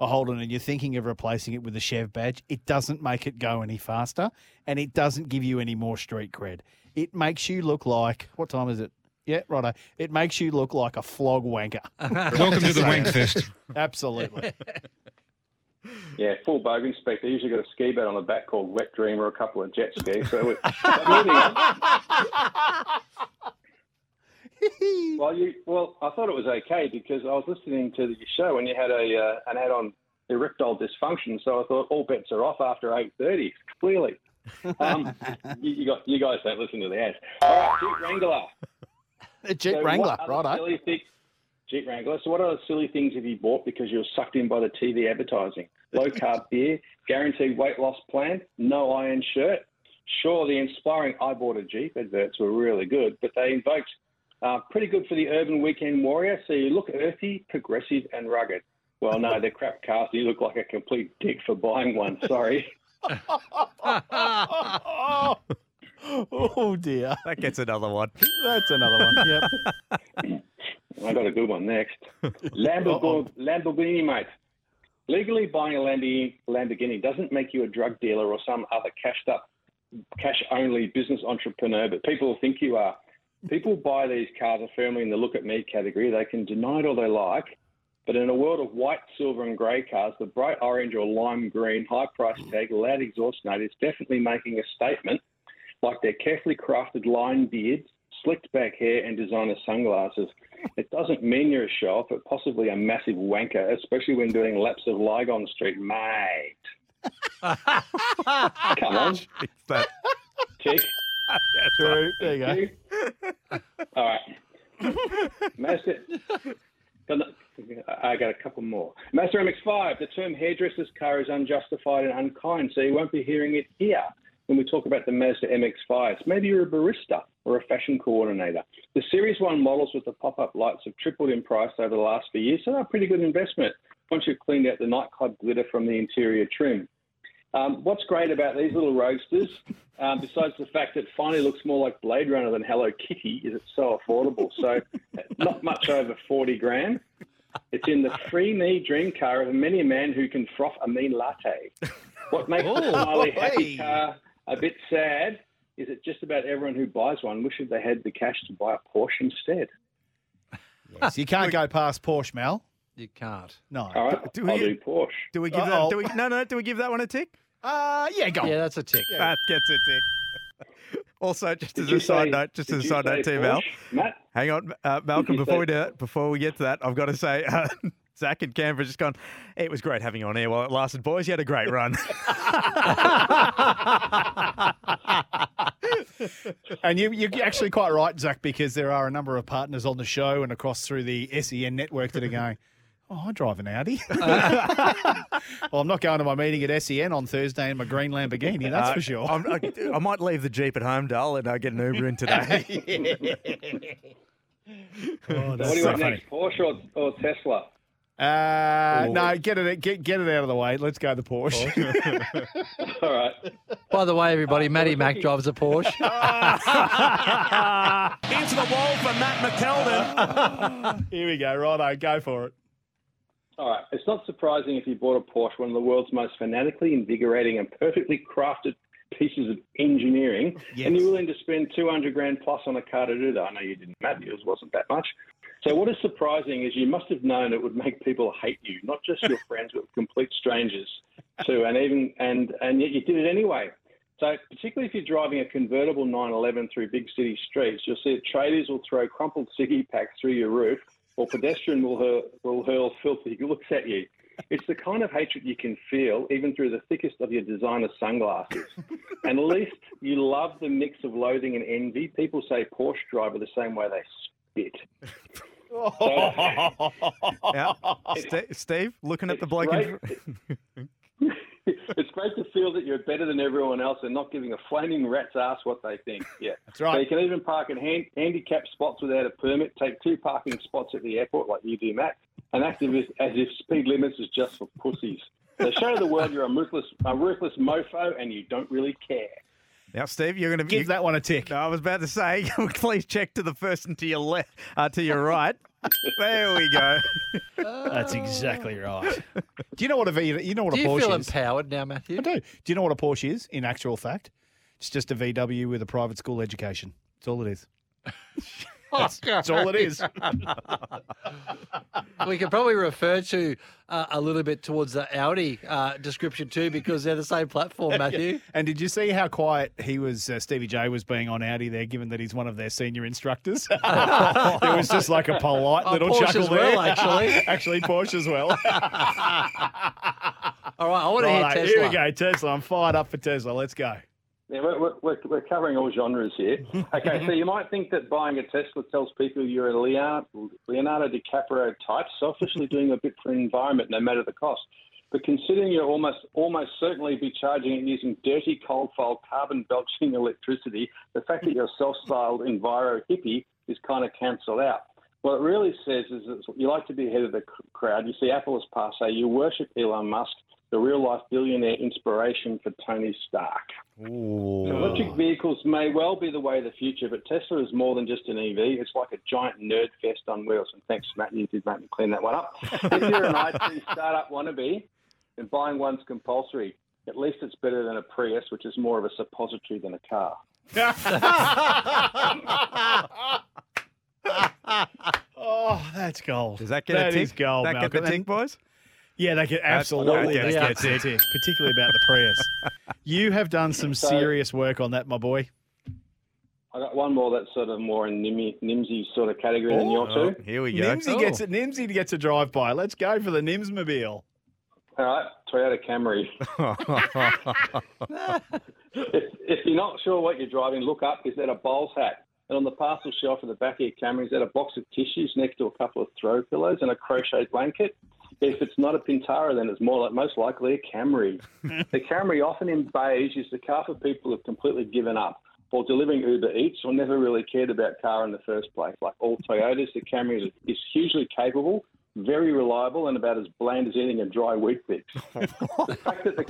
a Holden and you're thinking of replacing it with a Chev badge, it doesn't make it go any faster and it doesn't give you any more street cred. It makes you look like, what time is it? Yeah, righto. It makes you look like a flog wanker. Welcome to the wank fest. Absolutely. Yeah, full bogan They Usually got a ski boat on the back called Wet Dream or a couple of jet skis. So we, but moving on. well, you well, I thought it was okay because I was listening to your show and you had a uh, an ad on erectile dysfunction. So I thought all bets are off after eight thirty. Clearly, um, you, you got you guys don't listen to the ads. All right, Jeep Wrangler. A Jeep So Wrangler, right? silly thi- Jeep Wrangler. So, what other silly things have you bought because you were sucked in by the TV advertising? Low carb beer, guaranteed weight loss plan, no iron shirt. Sure, the inspiring I bought a Jeep adverts were really good, but they invoked uh, pretty good for the urban weekend warrior. So you look earthy, progressive, and rugged. Well, no, they're crap cars. You look like a complete dick for buying one. Sorry. oh dear. That gets another one. That's another one. Yep. I got a good one next. Lamborghini, Lamborghini, mate. Legally buying a Lamborghini, Lamborghini doesn't make you a drug dealer or some other cashed up, cash only business entrepreneur, but people think you are. People buy these cars are firmly in the look at me category. They can deny it all they like, but in a world of white, silver, and grey cars, the bright orange or lime green, high price tag, loud exhaust note is definitely making a statement like their carefully crafted line beards, slicked back hair, and designer sunglasses. It doesn't mean you're a show off, but possibly a massive wanker, especially when doing laps of Lygon Street, mate. Come on. That, Tick. True. There you go. All right. Mazda. I got a couple more. Mazda MX5, the term hairdresser's car is unjustified and unkind, so you won't be hearing it here when we talk about the Mazda MX5s. Maybe you're a barista or a fashion coordinator. The Series 1 models with the pop-up lights have tripled in price over the last few years, so they're a pretty good investment once you've cleaned out the nightclub glitter from the interior trim. Um, what's great about these little roadsters, um, besides the fact that it finally looks more like Blade Runner than Hello Kitty, is it's so affordable. So not much over 40 grand. It's in the free me dream car of many a man who can froth a mean latte. What makes the smiley happy hey. car a bit sad is that just about everyone who buys one wishes they had the cash to buy a Porsche instead. Yes, you can't go past Porsche, Mel. You can't. No. All right, Do I'll do Porsche. do we give Uh-oh. that? Do we, no, no. Do we give that one a tick? Uh, yeah, go. Yeah, that's a tick. That gets a tick. Also, just Did as a side say- note, just as a side note say too, Mel. Matt? Hang on, uh, Malcolm. Before say- we do that, before we get to that, I've got to say, uh, Zach and Canberra just gone. It was great having you on air while it lasted, boys. You had a great run. And you, you're actually quite right, Zach, because there are a number of partners on the show and across through the SEN network that are going, Oh, I drive an Audi. well, I'm not going to my meeting at SEN on Thursday in my green Lamborghini, that's Uh, for sure. I'm, I, I might leave the Jeep at home, Dale, and uh, get an Uber in today. Oh, What do you so want funny. next, Porsche or, or Tesla? Uh, no, get it, get, get it out of the way. Let's go the Porsche. All right. By the way, everybody, Matty Mac drives a Porsche. Into the wall for Matt McKeldin. Here we go. Righto, go for it. All right. It's not surprising if you bought a Porsche, one of the world's most fanatically invigorating and perfectly crafted pieces of engineering, and you're willing to spend 200 grand plus on a car to do that. I know you didn't, Matt. Yours wasn't that much. So what is surprising is you must have known it would make people hate you, not just your friends, but complete strangers too, and even and and yet you did it anyway. So particularly if you're driving a convertible 911 through big city streets, you'll see that traders will throw crumpled ciggy packs through your roof, or pedestrian will hurl, will hurl filthy looks at you. It's the kind of hatred you can feel even through the thickest of your designer sunglasses. and at least you love the mix of loathing and envy. People say Porsche driver the same way they spit. yeah. St- Steve, looking at the bloke in. it's great to feel that you're better than everyone else and not giving a flaming rat's ass what they think. Yeah, That's right. So you can even park in hand, handicap spots without a permit, take two parking spots at the airport like you do, Matt, and act as if, as if speed limits is just for pussies. So show the world you're a ruthless, a ruthless mofo and you don't really care. Now, Steve, you're going to Give that one a tick. No, I was about to say, please check to the person to your left, uh, to your right. There we go. That's exactly oh. right. Do you know what a V? You know what Do a you Porsche feel is? empowered now, Matthew? I do. Do you know what a Porsche is? In actual fact, it's just a VW with a private school education. That's all it is. That's, that's all it is. we could probably refer to uh, a little bit towards the Audi uh, description too, because they're the same platform, Matthew. And did you see how quiet he was? Uh, Stevie J was being on Audi there, given that he's one of their senior instructors. it was just like a polite Oh, little Porsche chuckle as well, there. actually. actually, Porsche as well. All right, I want to Righto, hear Here we go, Tesla. I'm fired up for Tesla. Let's go. Yeah, we're, we're- we're, covering all genres here. Okay, so you might think that buying a Tesla tells people you're a Leonardo, Leonardo DiCaprio type, selfishly doing a bit for the environment, no matter the cost. But considering you'll almost almost certainly be charging it using dirty, coal-fired, carbon-belching electricity, the fact that you're a self-styled enviro hippie is kind of cancelled out. What it really says is that you like to be ahead of the crowd. You see Apple as passe. You worship Elon Musk, the real-life billionaire inspiration for Tony Stark. So electric vehicles may well be the way of the future, but Tesla is more than just an EV. It's like a giant nerd fest on wheels. And thanks, Matt. You did make me clean that one up. if you're an IT startup wannabe, then buying one's compulsory. At least it's better than a Prius, which is more of a suppository than a car. Oh, that's gold. Does that get That a tick? is gold, that get the tick, boys? Yeah, they get absolutely that they gets get a a tick, particularly about the Prius. You have done some So- serious work on that, my boy. I got one more that's sort of more in Nimmy, Nimsy sort of category than your Oh, two. here we go. Nimsy gets it. Nimsy gets a drive by. Let's go for the Nimsmobile. All right, Toyota Camry. if, if you're not sure what you're driving, look up. Is that a bowls hat? And on the parcel shelf at the back of your Camry, is that a box of tissues next to a couple of throw pillows and a crochet blanket? If it's not a Pintara, then it's more like most likely a Camry. the Camry, often in beige, is the car for people who've completely given up or delivering Uber Eats or never really cared about car in the first place. Like all Toyotas, the Camry is, is hugely capable, very reliable, and about as bland as eating a dry Weet-Bix. the fact that the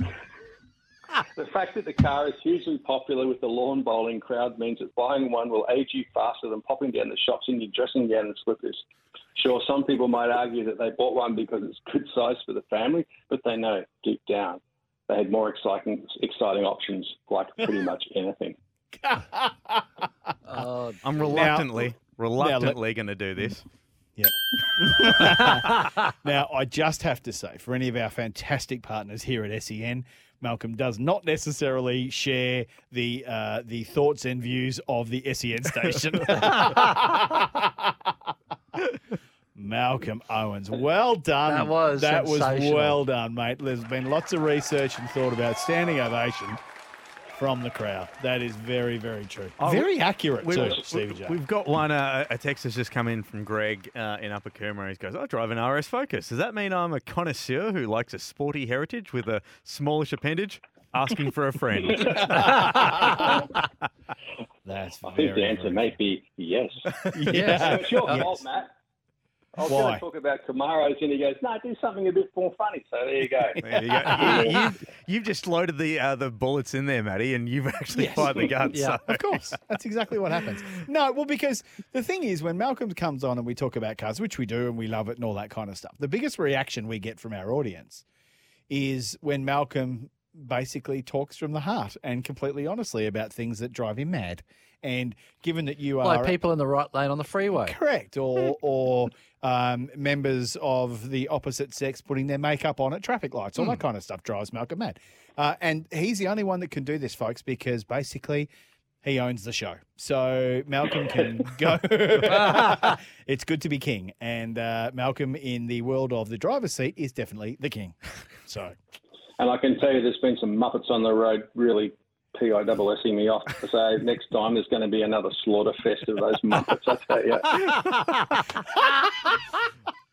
the fact that the car is hugely popular with the lawn bowling crowd means that buying one will age you faster than popping down the shops in your dressing gown and slippers. Sure, some people might argue that they bought one because it's good size for the family, but they know deep down they had more exciting exciting options, like pretty much anything. Oh, I'm reluctantly, reluctantly going to do this. Yep. now, I just have to say, for any of our fantastic partners here at SEN, Malcolm does not necessarily share the uh, the thoughts and views of the SEN station. Malcolm Owens, well done. That was that was well done, mate. There's been lots of research and thought about standing ovation from the crowd. That is very, very true. Oh, very accurate we- too, we- Stevie J. We've got one. Uh, a text has just come in from Greg uh, in Upper Coomera. He goes, "I drive an RS Focus. Does that mean I'm a connoisseur who likes a sporty heritage with a smallish appendage?" Asking for a friend. That's I think very, the answer very may be yes. Yeah. So it's your Yes. fault, Matt. I was going to talk about Camaros, and he goes, "No, do something a bit more funny." So there you go. There you go. You, have you've just loaded the uh, the bullets in there, Matty, and you've actually Yes. fired the gun. Yeah, so- of course. That's exactly what happens. No, well, because the thing is, when Malcolm comes on and we talk about cars, which we do and we love it and all that kind of stuff, the biggest reaction we get from our audience is when Malcolm basically talks from the heart and completely honestly about things that drive him mad. And given that you are Like people in the right lane on the freeway. correct, or or um, members of the opposite sex putting their makeup on at traffic lights, all that kind of stuff drives Malcolm mad. Uh, and he's the only one that can do this, folks, because basically he owns the show. So Malcolm can go. it's good to be king, and uh, Malcolm in the world of the driver's seat is definitely the king. So. And I can tell you, there's been some muppets on the road really PISSing me off. So next time there's going to be another slaughter fest of those muppets. I tell you.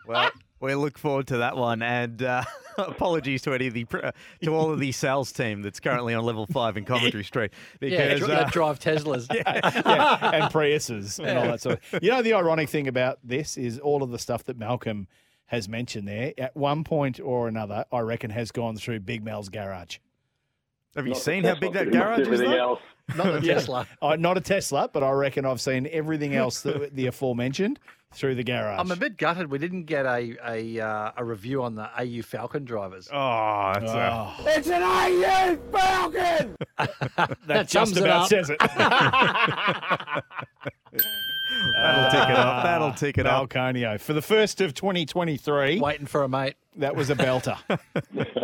Well, we look forward to that one, and uh, apologies to any of the uh, to all of the sales team that's currently on level five in Coventry Street because dri- uh, that drive Teslas. yeah, and Priuses and all that sort of. You know, the ironic thing about this is all of the stuff that Malcolm has mentioned there. At one point or another, I reckon has gone through Big Mel's garage. Have you Not seen how big that garage is? Though? else. Not a Tesla. Uh, not a Tesla, but I reckon I've seen everything else that the aforementioned through the garage. I'm a bit gutted we didn't get a a, uh, a review on the AU Falcon drivers. Oh, that's a, Oh, It's an AU Falcon! that, that just sums it about says it. that'll tick it up. That'll tick it up. Malconio. For the first of 2023, Waiting for a mate. that was a belter.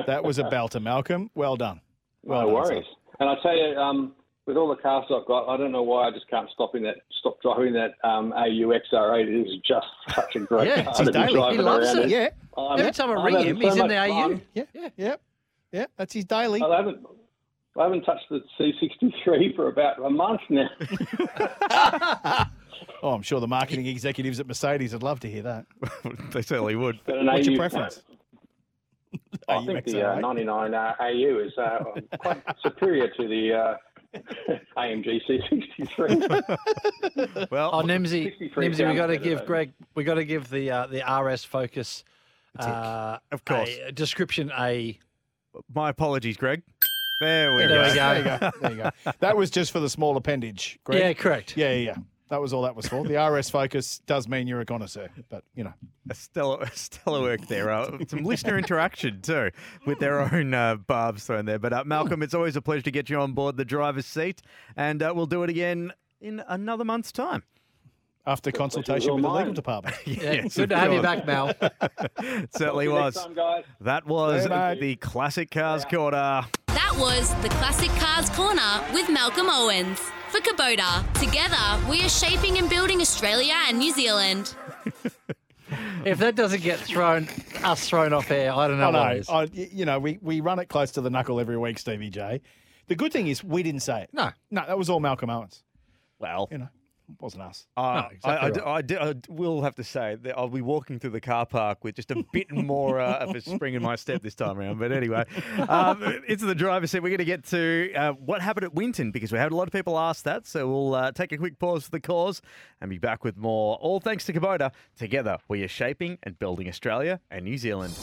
that was a belter, Malcolm. Well done. Well no done, sir. worries. And I tell you, um, with all the cars I've got, I don't know why I just can't stop in that, stop driving that um, AU XR8. It is just such a great Yeah, car it's to his be daily. He loves around it. in. Yeah. I'm- Every time I ring him, so he's in the AU. fun. Yeah, yeah, yeah, yeah. That's his daily. I haven't, I haven't touched the C63 for about a month now. Oh, I'm sure the marketing executives at Mercedes would love to hear that. they certainly would. What's your AU preference? I AU think the uh, 99 uh, AU is uh, quite superior to the uh, AMG C63. Well, Oh, Nimsy, 63 Nimsy, we got to give Greg, we got to give the uh, the RS Focus, uh, Of course. a description a. my apologies, Greg. There we There go. we There you go. There you go. That was just for the small appendage. Greg. Yeah, correct. Yeah, yeah, yeah. That was all that was for. The RS Focus does mean you're a connoisseur, but you know. A stellar, stellar work there. Uh, some listener interaction too, with their own uh, barbs thrown there. But uh, Malcolm, it's always a pleasure to get you on board the driver's seat, and uh, we'll do it again in another month's time. After consultation all with the legal department. Yeah, Yes, good to have you back, Mel. It certainly was. Time, guys. That was See you, mate. the classic cars Corner. That was the Classic Cars Corner with Malcolm Owens. For Kubota, together we are shaping and building Australia and New Zealand. If that doesn't get thrown, us thrown off air, I don't know I know. what is. I, y- you know, we, we run it close to the knuckle every week, Stevie J. The good thing is we didn't say it. No. No, that was all Malcolm Owens. Well, You know, it wasn't us. Uh, exactly I, I, d- right. I d- I d- will have to say that I'll be walking through the car park with just a bit more uh, of a spring in my step this time around. But anyway, um, it's the driver's seat. We're going to get to uh, what happened at Winton because we had a lot of people ask that. So we'll uh, take a quick pause for the cause and be back with more. All thanks to Kubota. Together, we are shaping and building Australia and New Zealand.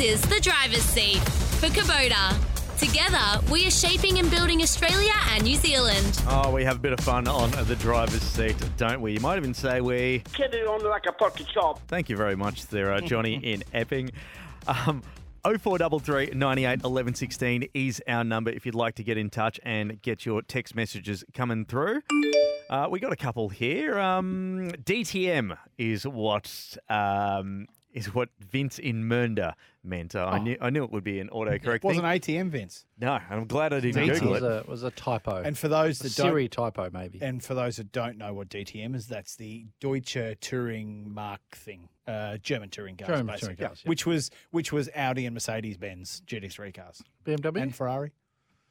This is the driver's seat for Kubota. Together we are shaping and building Australia and New Zealand. Oh, we have a bit of fun on the driver's seat, don't we? You might even say we. Get it on like a pocket shop. Thank you very much there, uh, Johnny in Epping. Um, 0433 98 11 16 is our number if you'd like to get in touch and get your text messages coming through. Uh, we got a couple here. Um, DTM is what um, is what Vince in Mernda meant. Uh, I Oh. knew I knew it would be an autocorrect It wasn't thing. ATM, Vince. No, I'm glad I didn't DTM. Google was it. a, was a typo. And for those a that Siri don't, typo, maybe. and for those that don't know what DTM is, that's the Deutsche Touring Mark thing, uh, German touring cars, German basically, touring cars, yeah. which was which was Audi and Mercedes Benz GT3 cars BMW? and Ferrari.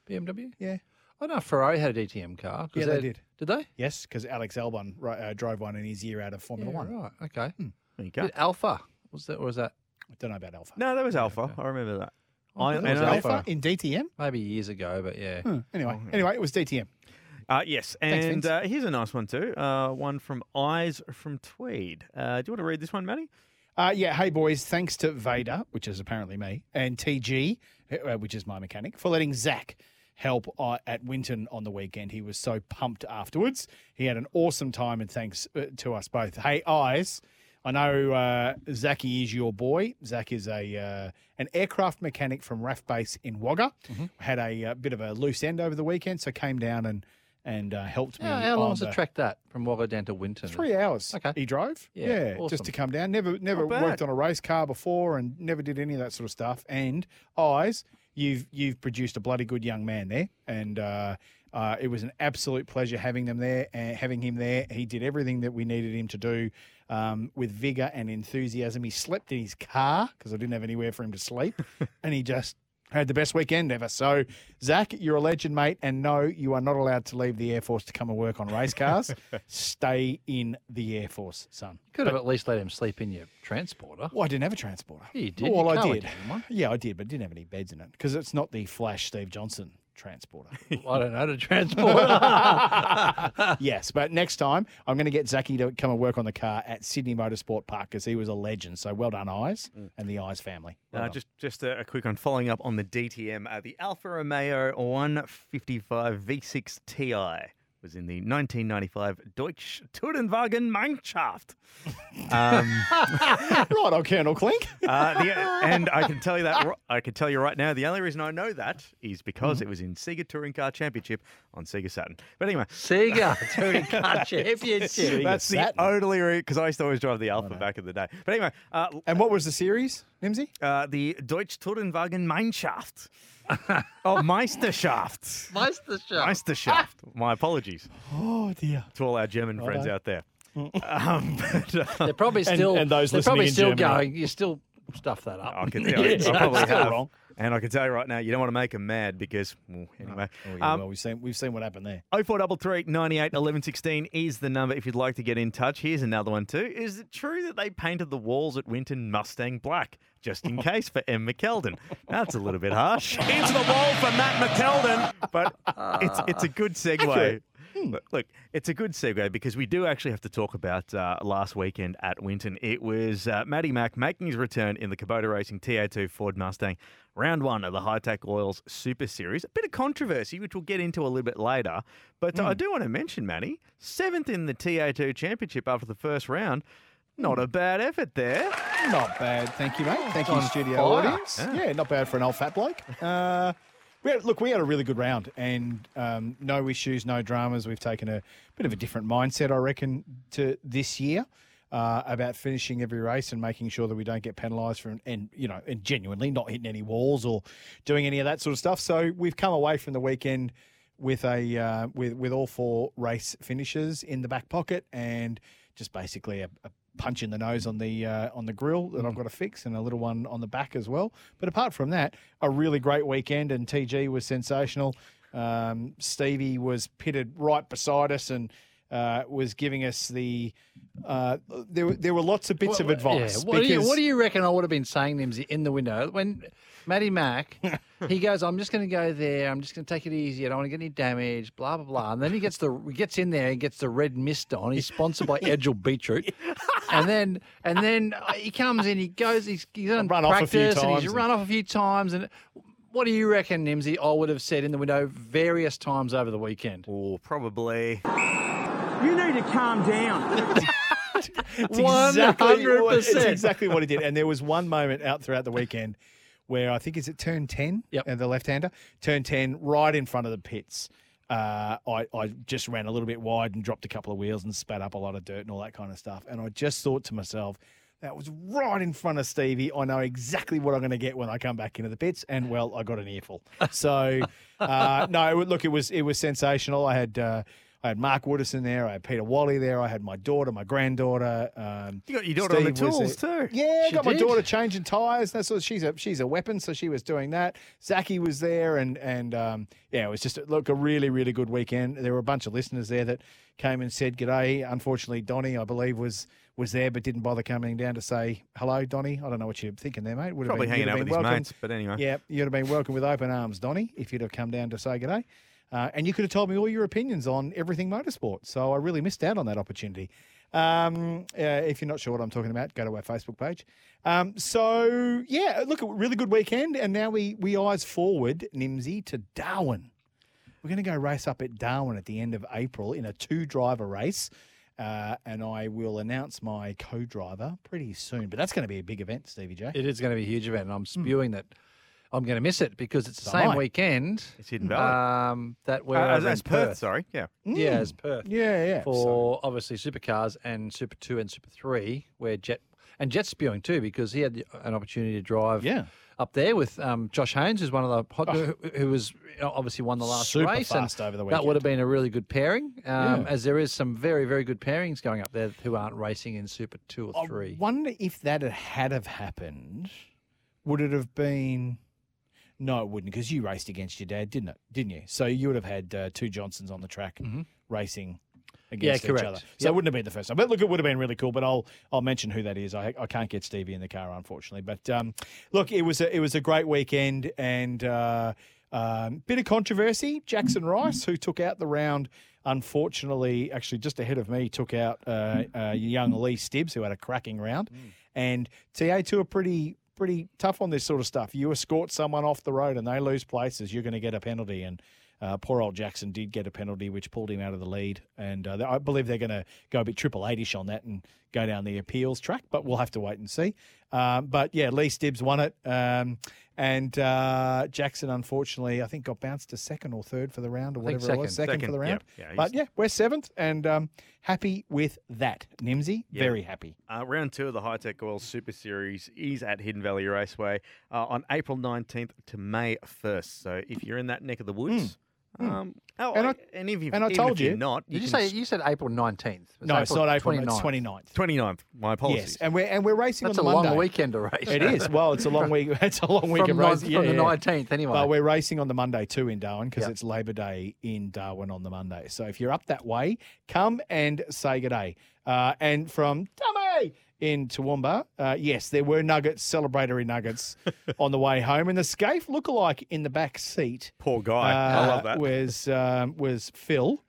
BMW? Yeah. I know Ferrari had a DTM car. 'cause Yeah, they did. Did they? Yes, because Alex Albon ri- uh, drove one in his year out of Formula Yeah, One. right. Okay. There you go. Did Alfa? Was that or was that I don't know about Alfa. No, that was Alfa. I remember that. I thought and was Alfa Alfa. in DTM. maybe years ago? But yeah. Hmm, Anyway, anyway, it was DTM. Uh, yes, and Vince. uh, here's a nice one too. Uh, one from Eyes from Tweed. Uh, do you want to read this one, Matty? Uh, yeah, hey boys, thanks to Vader, which is apparently me, and TG, uh, which is my mechanic, for letting Zach help uh, at Winton on the weekend. He was so pumped afterwards. He had an awesome time, and thanks uh, to us both. Hey, Eyes, I know uh, Zachy is your boy. Zach is a uh, an aircraft mechanic from RAAF Base in Wagga. Had a, uh bit of a loose end over the weekend, so came down and and uh, helped me. How, how long on was the the- track that from Wagga down to Winton? Three hours. Okay. He drove. Yeah, Yeah. awesome. Just to come down. Never never worked on a race car before and never did any of that sort of stuff. And eyes, you've you've produced a bloody good young man there. And uh, uh, it was an absolute pleasure having them there and having him there. He did everything that we needed him to do um, with vigor and enthusiasm. He slept in his car because I didn't have anywhere for him to sleep, and he just had the best weekend ever. So, Zach, you're a legend, mate. And no, you are not allowed to leave the Air Force to come and work on race cars. Stay in the Air Force, son. Could have at least let him sleep in your transporter. Well, I didn't have a transporter. Yeah, you did. Well, Your I did. went down in one. Yeah, I did, but didn't have any beds in it because it's not the Flash Steve Johnson transporter. I don't know to transport. yes, but next time I'm going to get Zachy to come and work on the car at Sydney Motorsport Park because he was a legend. So well done, Eyes and the Eyes family. Well Uh, just just a, a quick one following up on the DTM. Uh, the Alfa Romeo 155 V6 Ti was in the 1995 Deutsche Tourenwagen Mannschaft. Um, right on, Colonel Klink. uh, the, and I can tell you that I can tell you right now. The only reason I know that is because it was in Sega Touring Car Championship on Sega Saturn. But anyway, Sega Touring Car Championship. that's the Saturn. only reason because I used to always drive the Alfa back in the day. But anyway, uh, And what was the series, Nimsy? uh, the Deutsche Tourenwagen Mannschaft. Oh, Meisterschaft. Meisterschaft. Meisterschaft. My apologies Oh dear. to all our German friends Righto. out there. um, but, uh, They're probably still. and those they're listening probably in still Germany. going. You still stuff that up. I can tell you, I probably have. And I can tell you right now, you don't want to make them mad because, well, anyway. Oh, yeah, Um, well, we've seen we've seen what happened there. 0433 98 11 16 is the number if you'd like to get in touch. Here's another one too. Is it true that they painted the walls at Winton Mustang black? Just in case for M. McKeldin. That's a little bit harsh. Into the wall for Matt McKeldin. But it's it's a good segue. Accurate. Look, look, it's a good segue because we do actually have to talk about uh, last weekend at Winton. It was uh, Matty Mack making his return in the Kubota Racing TA2 Ford Mustang, round one of the Hi-Tec Oils Super Series. A bit of controversy, which we'll get into a little bit later. But uh, I do want to mention, Matty, seventh in the TA2 Championship after the first round. Not a bad effort there. Not bad, thank you, mate. Thank you, studio fire. audience. Yeah. Yeah. not bad for an old fat bloke. Uh, we had, look, we had a really good round, and um, no issues, no dramas. We've taken a bit of a different mindset, I reckon, to this year. uh, about finishing every race and making sure that we don't get penalised for and you know and genuinely not hitting any walls or doing any of that sort of stuff. So we've come away from the weekend with a uh, with with all four race finishes in the back pocket and just basically a, a punch in the nose on the uh, on the grill that I've got to fix and a little one on the back as well. But apart from that, a really great weekend and TG was sensational. Um, Stevie was pitted right beside us and uh, was giving us the. Uh, there, were- there were lots of bits of advice. Yeah. What, do you, what do you reckon I would have been saying, Nimsy, in the window when Matty Mack, he goes, I'm just going to go there. I'm just going to take it easy. I don't want to get any damage, blah, blah, blah. And then he gets the he gets in there and gets the red mist on. He's sponsored by Edgell Beetroot. And then and then uh, he comes in, he goes, he's, he's done Run off a few practice and times he's and- run off a few times. And what do you reckon, Nimsy, I would have said in the window various times over the weekend? Oh, probably. You need to calm down. It's exactly what- 100%. exactly what he did. And there was one moment out throughout the weekend where I think is it turn ten, Yep. uh, the left-hander, turn ten, right in front of the pits. Uh, I, I just ran a little bit wide and dropped a couple of wheels and spat up a lot of dirt and all that kind of stuff. And I just thought to myself, that was right in front of Stevie. I know exactly what I'm going to get when I come back into the pits. And well, I got an earful. So uh, no, look, it was it was sensational. I had. Uh, I had Mark Woodison there. I had Peter Wally there. I had my daughter, my granddaughter. Um, You got your daughter on the tools too. Yeah, I She got my daughter changing tires. That's what she's a she's a weapon, so she was doing that. Zachy was there, and and um, yeah, it was just look a really really good weekend. There were a bunch of listeners there that came and said g'day. Unfortunately, Donnie, I believe, was was there but didn't bother coming down to say hello, Donnie. I don't know what you're thinking there, mate. Would have Probably been, hanging out with been his mates, but anyway. Yeah, you'd have been welcome with open arms, Donnie, if you'd have come down to say g'day. Uh, and you could have told me all your opinions on everything motorsport. So I really missed out on that opportunity. Um, uh, if you're not sure what I'm talking about, go to our Facebook page. Um, so yeah, look, a really good weekend, and now we we eyes forward, Nimsy, to Darwin. We're going to go race up at Darwin at the end of April in a two-driver race. Uh, and I will announce my co-driver pretty soon. But that's going to be a big event, Stevie J. It is going to be a huge event, and I'm spewing that I'm going to miss it because it's the same weekend. It's Hidden Valley. Um, that we're Uh, as, over in as Perth, sorry. Yeah. Yeah, as Perth. Yeah, yeah. For obviously supercars and Super Two and Super Three, where Jett and Jett's spewing too because he had the- an opportunity to drive. Yeah. Up there with um, Josh Haynes, who's one of the hot, who, who was you know, obviously won the last Super race, fast and over the that would have been a really good pairing. Um, Yeah. As there is some very very good pairings going up there who aren't racing in Super Two or I Three. wonder if that had, had have happened, would it have been? No, it wouldn't, because you raced against your dad, didn't it? Didn't you? So you would have had uh, two Johnsons on the track racing against each correct. other. So Yep. it wouldn't have been the first time. But look, it would have been really cool. But I'll I'll mention who that is. I, I can't get Stevie in the car, unfortunately. But um, look, it was a, it was a great weekend and uh, um, bit of controversy. Jackson Rice, who took out the round. Unfortunately, actually, just ahead of me, took out uh, uh, young Lee Stibbs, who had a cracking round. And TA2 are pretty pretty tough on this sort of stuff. You escort someone off the road and they lose places, you're going to get a penalty. And uh, poor old Jackson did get a penalty, which pulled him out of the lead. And uh, I believe they're going to go a bit triple eightish on that and go down the appeals track, but we'll have to wait and see. Um, but yeah, Lee Stibbs won it. Um, and uh, Jackson, unfortunately, I think got bounced to second or third for the round or I think whatever it was. second. Second, for the round. yeah. Yeah, but yeah, we're seventh and um, happy with that. Nimsy, Yeah. very happy. Uh, round two of the Hi-Tec Oil Super Series is at Hidden Valley Raceway uh, on April 19th to May 1st. So if you're in that neck of the woods, um, oh, And I- and if you and I told you- not, Did you say you said April nineteenth? No, it's not April. It's 29th. 29th. My apologies. Yes, and we're and we're racing That's on a the long Monday. weekend to race. It is. Well, it's a long week. It's a long week From of racing. from the 19th anyway. But we're racing on the Monday too in Darwin because Yep. it's Labor Day in Darwin on the Monday. So if you're up that way, come and say good day. Uh, and from Dummy in Toowoomba, uh, yes, there were nuggets, celebratory nuggets on the way home. And the Skaife lookalike in the back seat. Poor guy. I uh, love that. Was um, was Phil.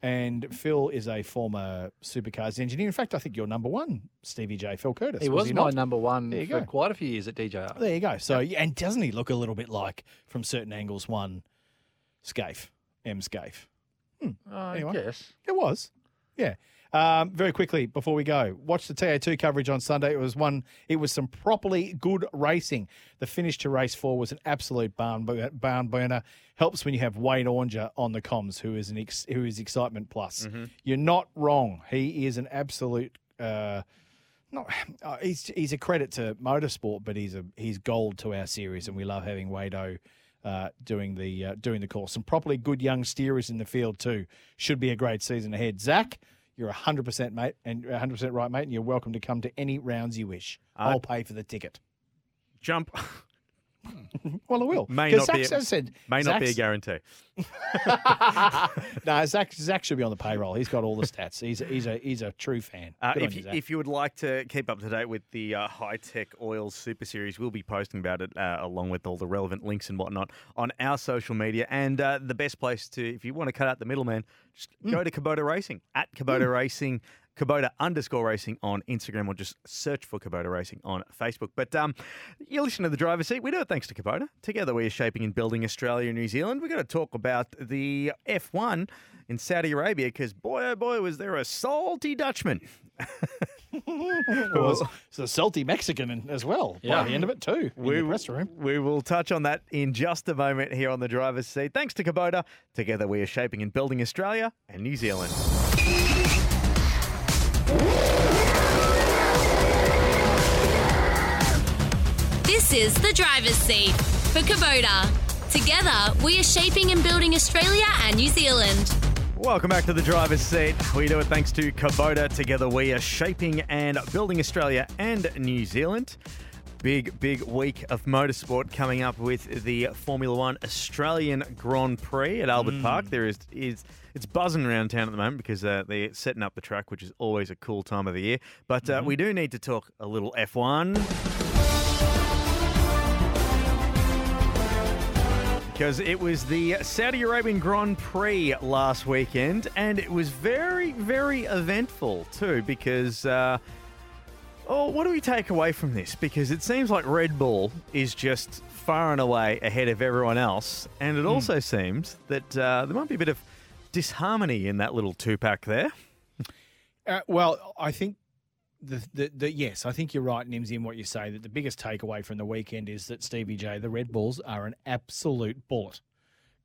And Phil is a former supercars engineer. In fact, I think you're number one, Stevie J. Phil Curtis. He was, he my not? number one There you for go. quite a few years at DJR. There you go. So, yeah, and doesn't he look a little bit like, from certain angles, one Skaife, M Skaife? I Anyway. guess. It was. Yeah. Um, very quickly before we go, watch the TA2 coverage on Sunday. It was one. It was some properly good racing. The finish to race four was an absolute barn barn burner. Helps when you have Wayne Oranger on the comms, who is an ex, who is excitement plus. You're not wrong. He is an absolute Uh, not, uh, he's he's a credit to motorsport, but he's a he's gold to our series, and we love having Wado uh, doing the uh, doing the course. Some properly good young steerers in the field too. Should be a great season ahead. Zach, you're hundred percent mate, and hundred percent right, mate. And you're welcome to come to any rounds you wish. Uh, I'll pay for the ticket. Jump. Well, I will. May not be. A, said, may not be a guarantee. no, Zach, Zach should be on the payroll. He's got all the stats. He's a, he's a he's a true fan. Uh, if, you, you, if you would like to keep up to date with the uh, Hi-Tec oil super series, we'll be posting about it uh, along with all the relevant links and whatnot on our social media. And uh, the best place to, if you want to cut out the middleman, just Mm. go to Kubota Racing at Kubota Racing. Kubota underscore racing on Instagram or just search for Kubota Racing on Facebook. But um, you listen to the driver's seat. We do it thanks to Kubota. Together we are shaping and building Australia and New Zealand. We're going to talk about the F1 in Saudi Arabia because boy, oh boy, was there a salty Dutchman. was it's a salty Mexican as well. Yeah. By the end of it too. in the press. We will touch on that in just a moment here on the driver's seat. Thanks to Kubota. Together we are shaping and building Australia and New Zealand. This is the driver's seat for Kubota. Together, we are shaping and building Australia and New Zealand. Welcome back to the driver's seat. We do it thanks to Kubota. Together we are shaping and building Australia and New Zealand. Big, big week of motorsport coming up with the Formula One Australian Grand Prix at Albert hmm. Park. There is is it's buzzing around town at the moment because uh, they're setting up the track, which is always a cool time of the year. But uh, we do need to talk a little F1. because it was the Saudi Arabian Grand Prix last weekend, and it was very, very eventful too. Because, uh, oh, what do we take away from this? Because it seems like Red Bull is just far and away ahead of everyone else, and it also seems that uh, there might be a bit of disharmony in that little two pack there. Uh, well, I think the, the the yes, I think you're right, Nimsy, in what you say. That the biggest takeaway from the weekend is that Stevie J, the Red Bulls, are an absolute bullet,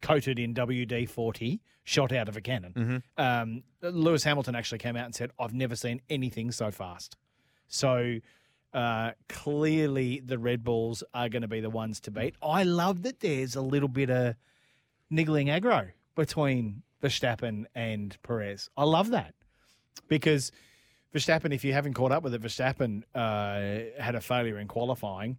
coated in WD forty, shot out of a cannon. Um, Lewis Hamilton actually came out and said, "I've never seen anything so fast." So. Uh, clearly, the Red Bulls are going to be the ones to beat. I love that there's a little bit of niggling aggro between Verstappen and Perez. I love that because Verstappen, if you haven't caught up with it, Verstappen uh, had a failure in qualifying,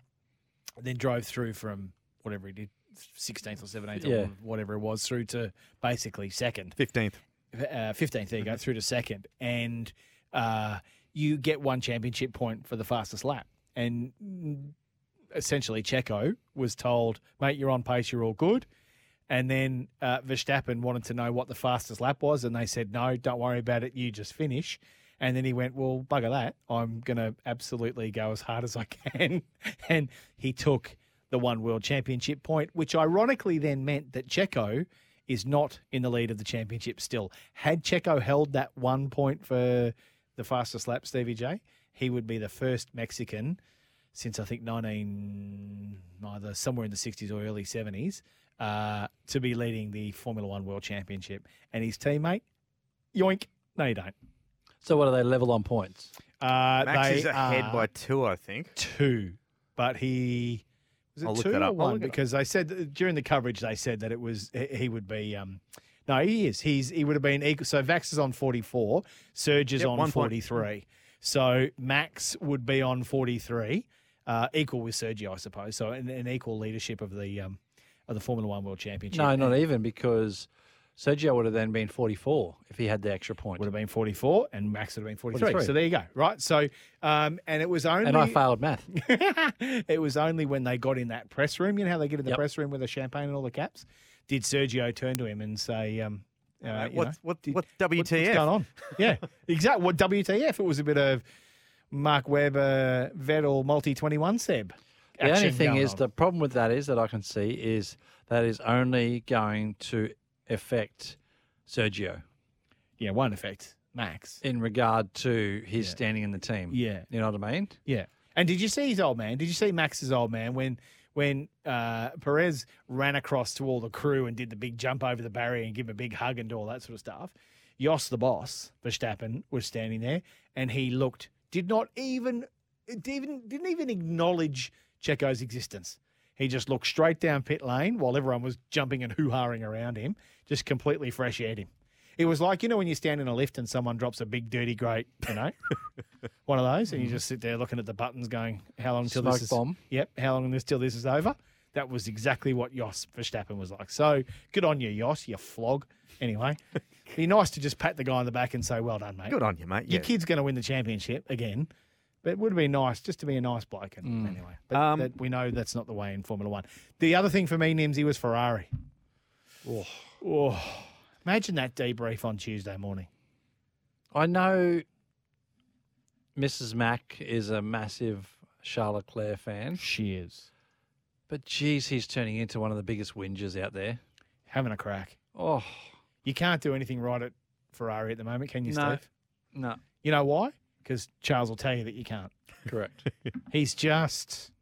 then drove through from whatever he did, 16th or 17th Yeah. or whatever it was, through to basically second. 15th. Uh, 15th, there you go, through to second. And uh, you get one championship point for the fastest lap. And mm, essentially, Checo was told, mate, you're on pace, you're all good. And then uh, Verstappen wanted to know what the fastest lap was, and they said, no, don't worry about it, you just finish. And then he went, well, bugger that. I'm going to absolutely go as hard as I can. and he took the one world championship point, which ironically then meant that Checo is not in the lead of the championship still. Had Checo held that one point for the fastest lap, Stevie J, he would be the first Mexican since I think 19, either somewhere in the 60s or early 70s, uh, to be leading the Formula One World Championship. And his teammate, yoink, no, you don't. So what are they level on points? Uh, Max they is ahead by two, I think. two, but he was it I'll look two that or up. I'll one? look up. Because they said during the coverage they said that it was he he would be. Um, no, he is. He's he would have been equal. So Max is on forty four. Serge is Yep, on forty three. So Max would be on forty three, uh, equal with Sergio, I suppose. So an, an equal leadership of the um, of the Formula One World Championship. No, not even because Sergio would have then been 44 if he had the extra point. Would have been forty four, and Max would have been forty three. 43. So there you go. Right. So um, and it was only And I failed math. it was only when they got in that press room. You know how they get in the Yep. press room with the champagne and all the caps. Did Sergio turn to him and say, um, uh, what, know, what, did- what what- WTF? What's going on? Yeah, exactly. What WTF? It was a bit of Mark Webber, Vettel, multi twenty one Seb. The only thing is, on. the problem with that is that I can see is that is only going to affect Sergio yeah, one effect, Max. in regard to his Yeah. standing in the team. Yeah. You know what I mean? Yeah. And did you see his old man? Did you see Max's old man when when uh, Perez ran across to all the crew and did the big jump over the barrier and give him a big hug and do all that sort of stuff? Jos the boss, Verstappen, was standing there, and he looked, did not even, even didn't even acknowledge Checo's existence. He just looked straight down pit lane while everyone was jumping and hoo-haring around him, just completely fresh aired him. It was like, you know, when you stand in a lift and someone drops a big, dirty, great, you know, one of those, and you mm. just sit there looking at the buttons going, how long till Smoke this is, bomb. Yep, how long this till this is over? That was exactly what Jos Verstappen was like. So good on you, Jos, you flog. Anyway, be nice to just pat the guy on the back and say, well done, mate. Good on you, mate. Your Yeah. kid's going to win the championship again. But it would have been nice just to be a nice bloke. And Mm. Anyway, but Um, that, we know that's not the way in Formula One. The other thing for me, Nimsy, was Ferrari. Oh. oh. Imagine that debrief on Tuesday morning. I know Mrs. Mack is a massive Charles Leclerc fan. She is. But geez, he's turning into one of the biggest whingers out there. Having a crack. Oh, You can't do anything right at Ferrari at the moment, can you, No. Steve? no. You know why? Because Charles will tell you that you can't. Correct. He's just,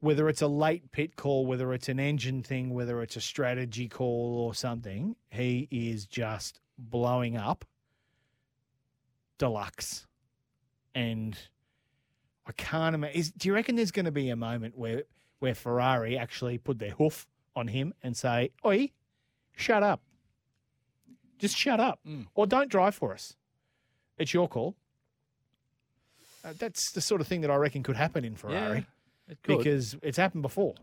whether it's a late pit call, whether it's an engine thing, whether it's a strategy call or something, he is just blowing up deluxe. And I can't imagine. Is, do you reckon there's going to be a moment where, where Ferrari actually put their hoof on him and say, Oi, shut up? Just shut up. Mm. Or don't drive for us. It's your call. Uh, that's the sort of thing that I reckon could happen in Ferrari it could. because it's happened before.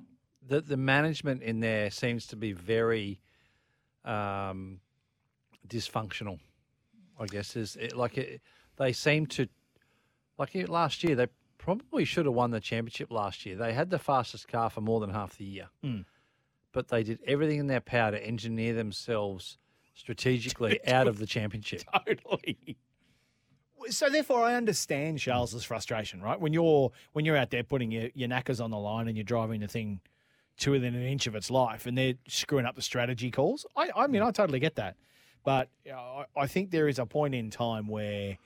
the the management in there seems to be very um, dysfunctional. I guess is it, like it, they seem to like it, last year they probably should have won the championship last year. They had the fastest car for more than half the year, Mm. but they did everything in their power to engineer themselves strategically out of the championship. Totally. So therefore, I understand Charles's frustration, right? When you're when you're out there putting your, your knackers on the line and you're driving the thing to within an inch of its life, and they're screwing up the strategy calls. I, I mean, I totally get that, but uh, I, I think there is a point in time where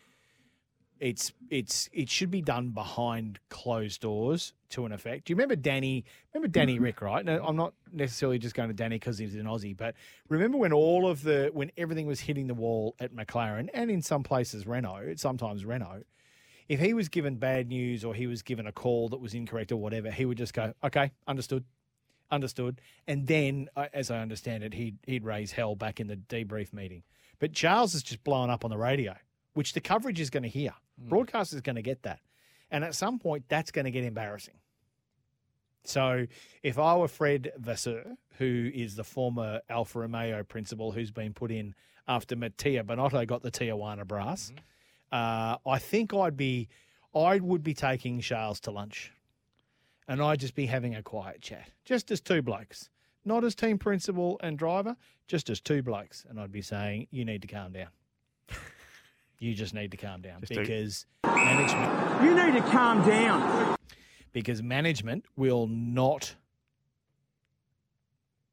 it's it's it should be done behind closed doors to an effect. Do you remember Danny? Remember Danny Rick, right? Now, I'm not necessarily just going to Danny because he's an Aussie, but remember when all of the when everything was hitting the wall at McLaren and in some places Renault, sometimes Renault. If he was given bad news or he was given a call that was incorrect or whatever, he would just go, "Okay, understood, understood," and then, uh, as I understand it, he'd he'd raise hell back in the debrief meeting. But Charles is just blowing up on the radio, which the coverage is going to hear. Broadcast is going to get that. And at some point, that's going to get embarrassing. So if I were Fred Vasseur, who is the former Alfa Romeo principal who's been put in after Mattia Binotto got the Tijuana brass, uh, I think I'd be, I would be taking Charles to lunch, and I'd just be having a quiet chat, just as two blokes, not as team principal and driver, just as two blokes, and I'd be saying, you need to calm down. You just need to calm down Just do- because management. You need to calm down. Because management will not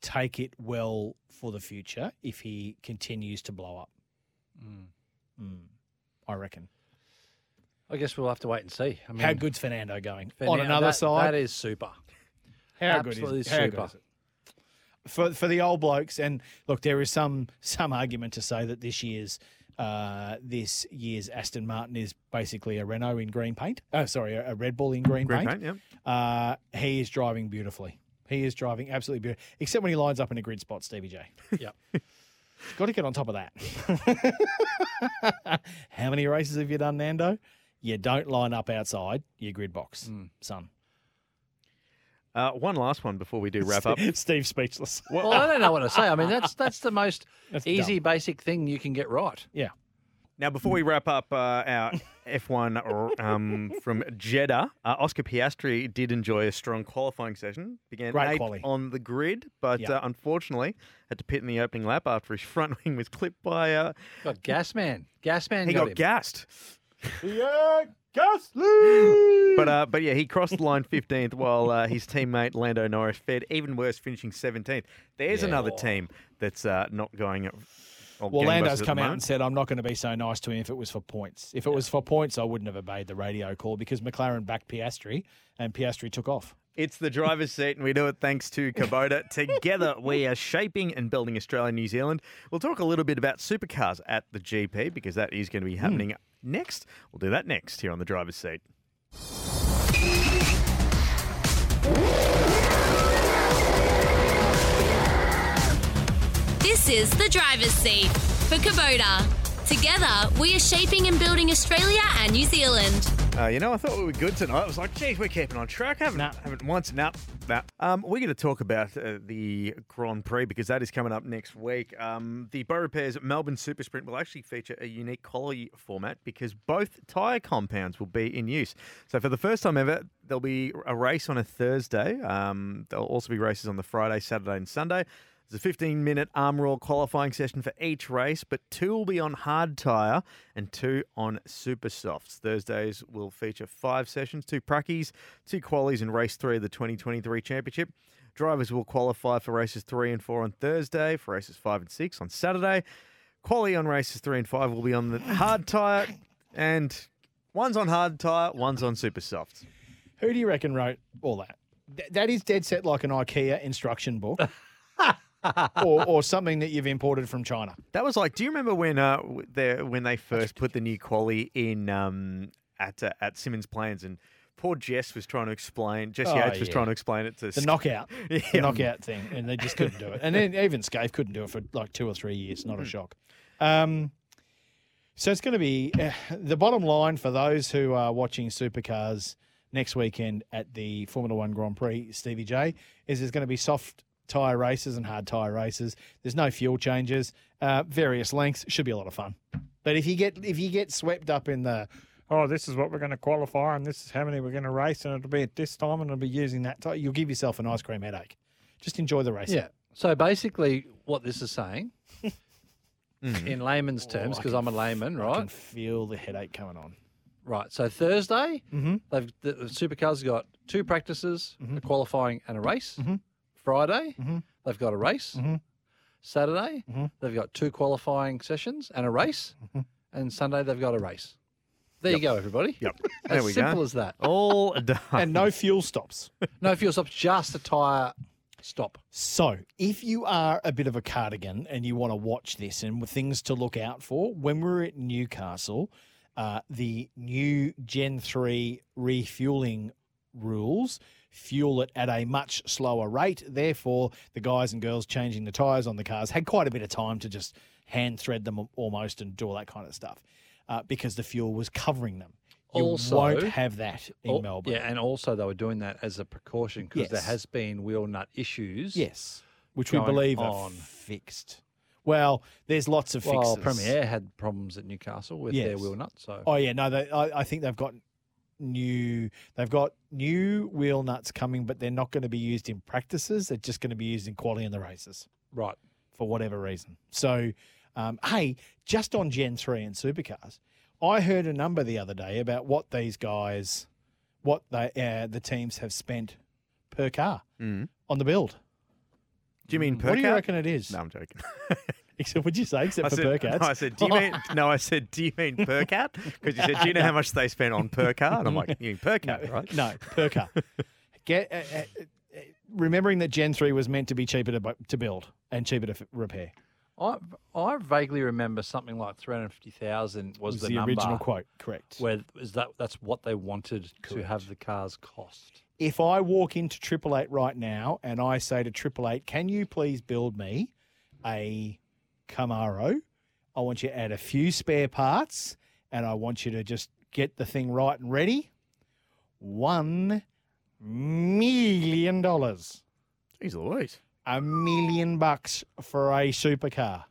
take it well for the future if he continues to blow up. Mm, I reckon. I guess we'll have to wait and see. I mean, How good's Fernando going? On another that- side, that is super. How good Absolutely is how good is it? For for the old blokes, and look, there is some some argument to say that this year's uh, this year's Aston Martin is basically a Renault in green paint. Oh, sorry, a, a Red Bull in green, Green paint. paint, Uh, he is driving beautifully. He is driving absolutely beautiful, except when he lines up in a grid spot, Stevie J. Yep. Got to get on top of that. How many races have you done, Nando? You don't line up outside your grid box, son. Uh, one last one before we do wrap up. Steve speechless. Well, I don't know what to say. I mean, that's that's the most That's easy, dumb. basic thing you can get right. Yeah. Now, before we wrap up uh, our F1 um, from Jeddah, uh, Oscar Piastri did enjoy a strong qualifying session. Began Great eighth quali. on the grid, but Yeah. uh, unfortunately had to pit in the opening lap after his front wing was clipped by. Uh, Got gas man. Gas man. he got got him. gassed. Yeah, Gasly. But uh, but yeah, he crossed the line 15th while uh, his teammate Lando Norris fared even worse, finishing 17th. There's Yeah. another team that's uh, not going. At, all Well, Lando's come out and said, I'm not going to be so nice to him if it was for points. If it was for points, I wouldn't have obeyed the radio call because McLaren backed Piastri and Piastri took off. It's the driver's seat, and we do it thanks to Kubota. Together, we are shaping and building Australia and New Zealand. We'll talk a little bit about supercars at the GP because that is going to be hmm. happening next. We'll do that next here on the driver's seat. This is the driver's seat for Kubota. Together, we are shaping and building Australia and New Zealand. Uh, you know, I thought we were good tonight. I was like, geez, we're keeping on track. haven't, haven't once. No, no. Um, we're going to talk about uh, the Grand Prix because that is coming up next week. Um, the Beaurepaires Melbourne Super Sprint will actually feature a unique quality format because both tyre compounds will be in use. So, for the first time ever, there'll be a race on a Thursday. Um, there'll also be races on the Friday, Saturday, and Sunday. There's a 15 minute arm roll qualifying session for each race, but two will be on hard tyre and two on super softs. Thursdays will feature five sessions, two prackies, two qualies, and race three of the 2023 championship. Drivers will qualify for races three and four on Thursday, for races five and six on Saturday. Quali on races three and five will be on the hard tyre, and one's on hard tyre, one's on super softs. Who do you reckon wrote all that? Th- that is dead set like an IKEA instruction book. or, or something that you've imported from China. That was like, do you remember when uh they when they first put the new quali in um at uh, at Symmons Plains and poor Jess was trying to explain Jess Oh, Yates was yeah. trying to explain it to The knockout, Yeah. the knockout thing, and they just couldn't do it. And then even Skaife couldn't do it for like two or three years. Hmm. Not a shock. Um, so it's going to be uh, the bottom line for those who are watching supercars next weekend at the Formula One Grand Prix. Stevie J is there's going to be soft tyre races and hard tyre races. There's no fuel changes, uh, various lengths. Should be a lot of fun. But if you get if you get swept up in the oh, this is what we're going to qualify and this is how many we're going to race and it'll be at this time and it'll be using that tyre, you'll give yourself an ice cream headache. Just enjoy the race. Yeah. So basically, what this is saying, in layman's terms, Oh, because can I'm a layman, I right? can feel the headache coming on. Right. So Thursday, Mm-hmm. they've the, the supercars have got two practices, a qualifying and a race. Mm-hmm. Friday, they've got a race. Mhm. Saturday, Mm-hmm. they've got two qualifying sessions and a race. And Sunday, they've got a race. There you go, everybody. Yep. As There we go. simple as that. All done. And no fuel stops. No fuel stops, just a tyre stop. So, if you are a bit of a cardigan and you want to watch this and things to look out for, when we were at Newcastle, uh, the new Gen 3 refueling rules fuel it at a much slower rate. Therefore, the guys and girls changing the tyres on the cars had quite a bit of time to just hand thread them almost and do all that kind of stuff uh, because the fuel was covering them. You Also- won't have that in Melbourne. Yeah, and also they were doing that as a precaution because there has been wheel nut issues. Yes, which we believe are on. fixed. Well, there's lots of Well, fixes. Premier had problems at Newcastle with their Yes. wheel nut. So Oh yeah, no, they, I, I think they've got new. They've got new wheel nuts coming, but they're not going to be used in practices. They're just going to be used in quality in the races right. for whatever reason. So, um, hey, just on Gen three and supercars, I heard a number the other day about what these guys, what they uh, the teams have spent per car Mm. on the build. Do you mean per What do you reckon it is? No, I'm joking. Except, what'd you say? Except I for said, per cats? No, I said, do you mean? No, I said, do you mean per cat? Because you said, do you know how much they spent on per car? And I'm like, you mean per cat, no, right? No, per car. Get uh, uh, uh, remembering that Gen three was meant to be cheaper to to build and cheaper to f- repair. I I vaguely remember something like three hundred fifty thousand was, Was the, the number, original quote, correct. Where is that? That's what they wanted to have the cars cost. If I walk into Triple Eight right now and I say to Triple Eight, "Can you please build me a Camaro? I want you to add a few spare parts, and I want you to just get the thing right and ready." One million dollars. Jeez Louise. a million bucks for a supercar.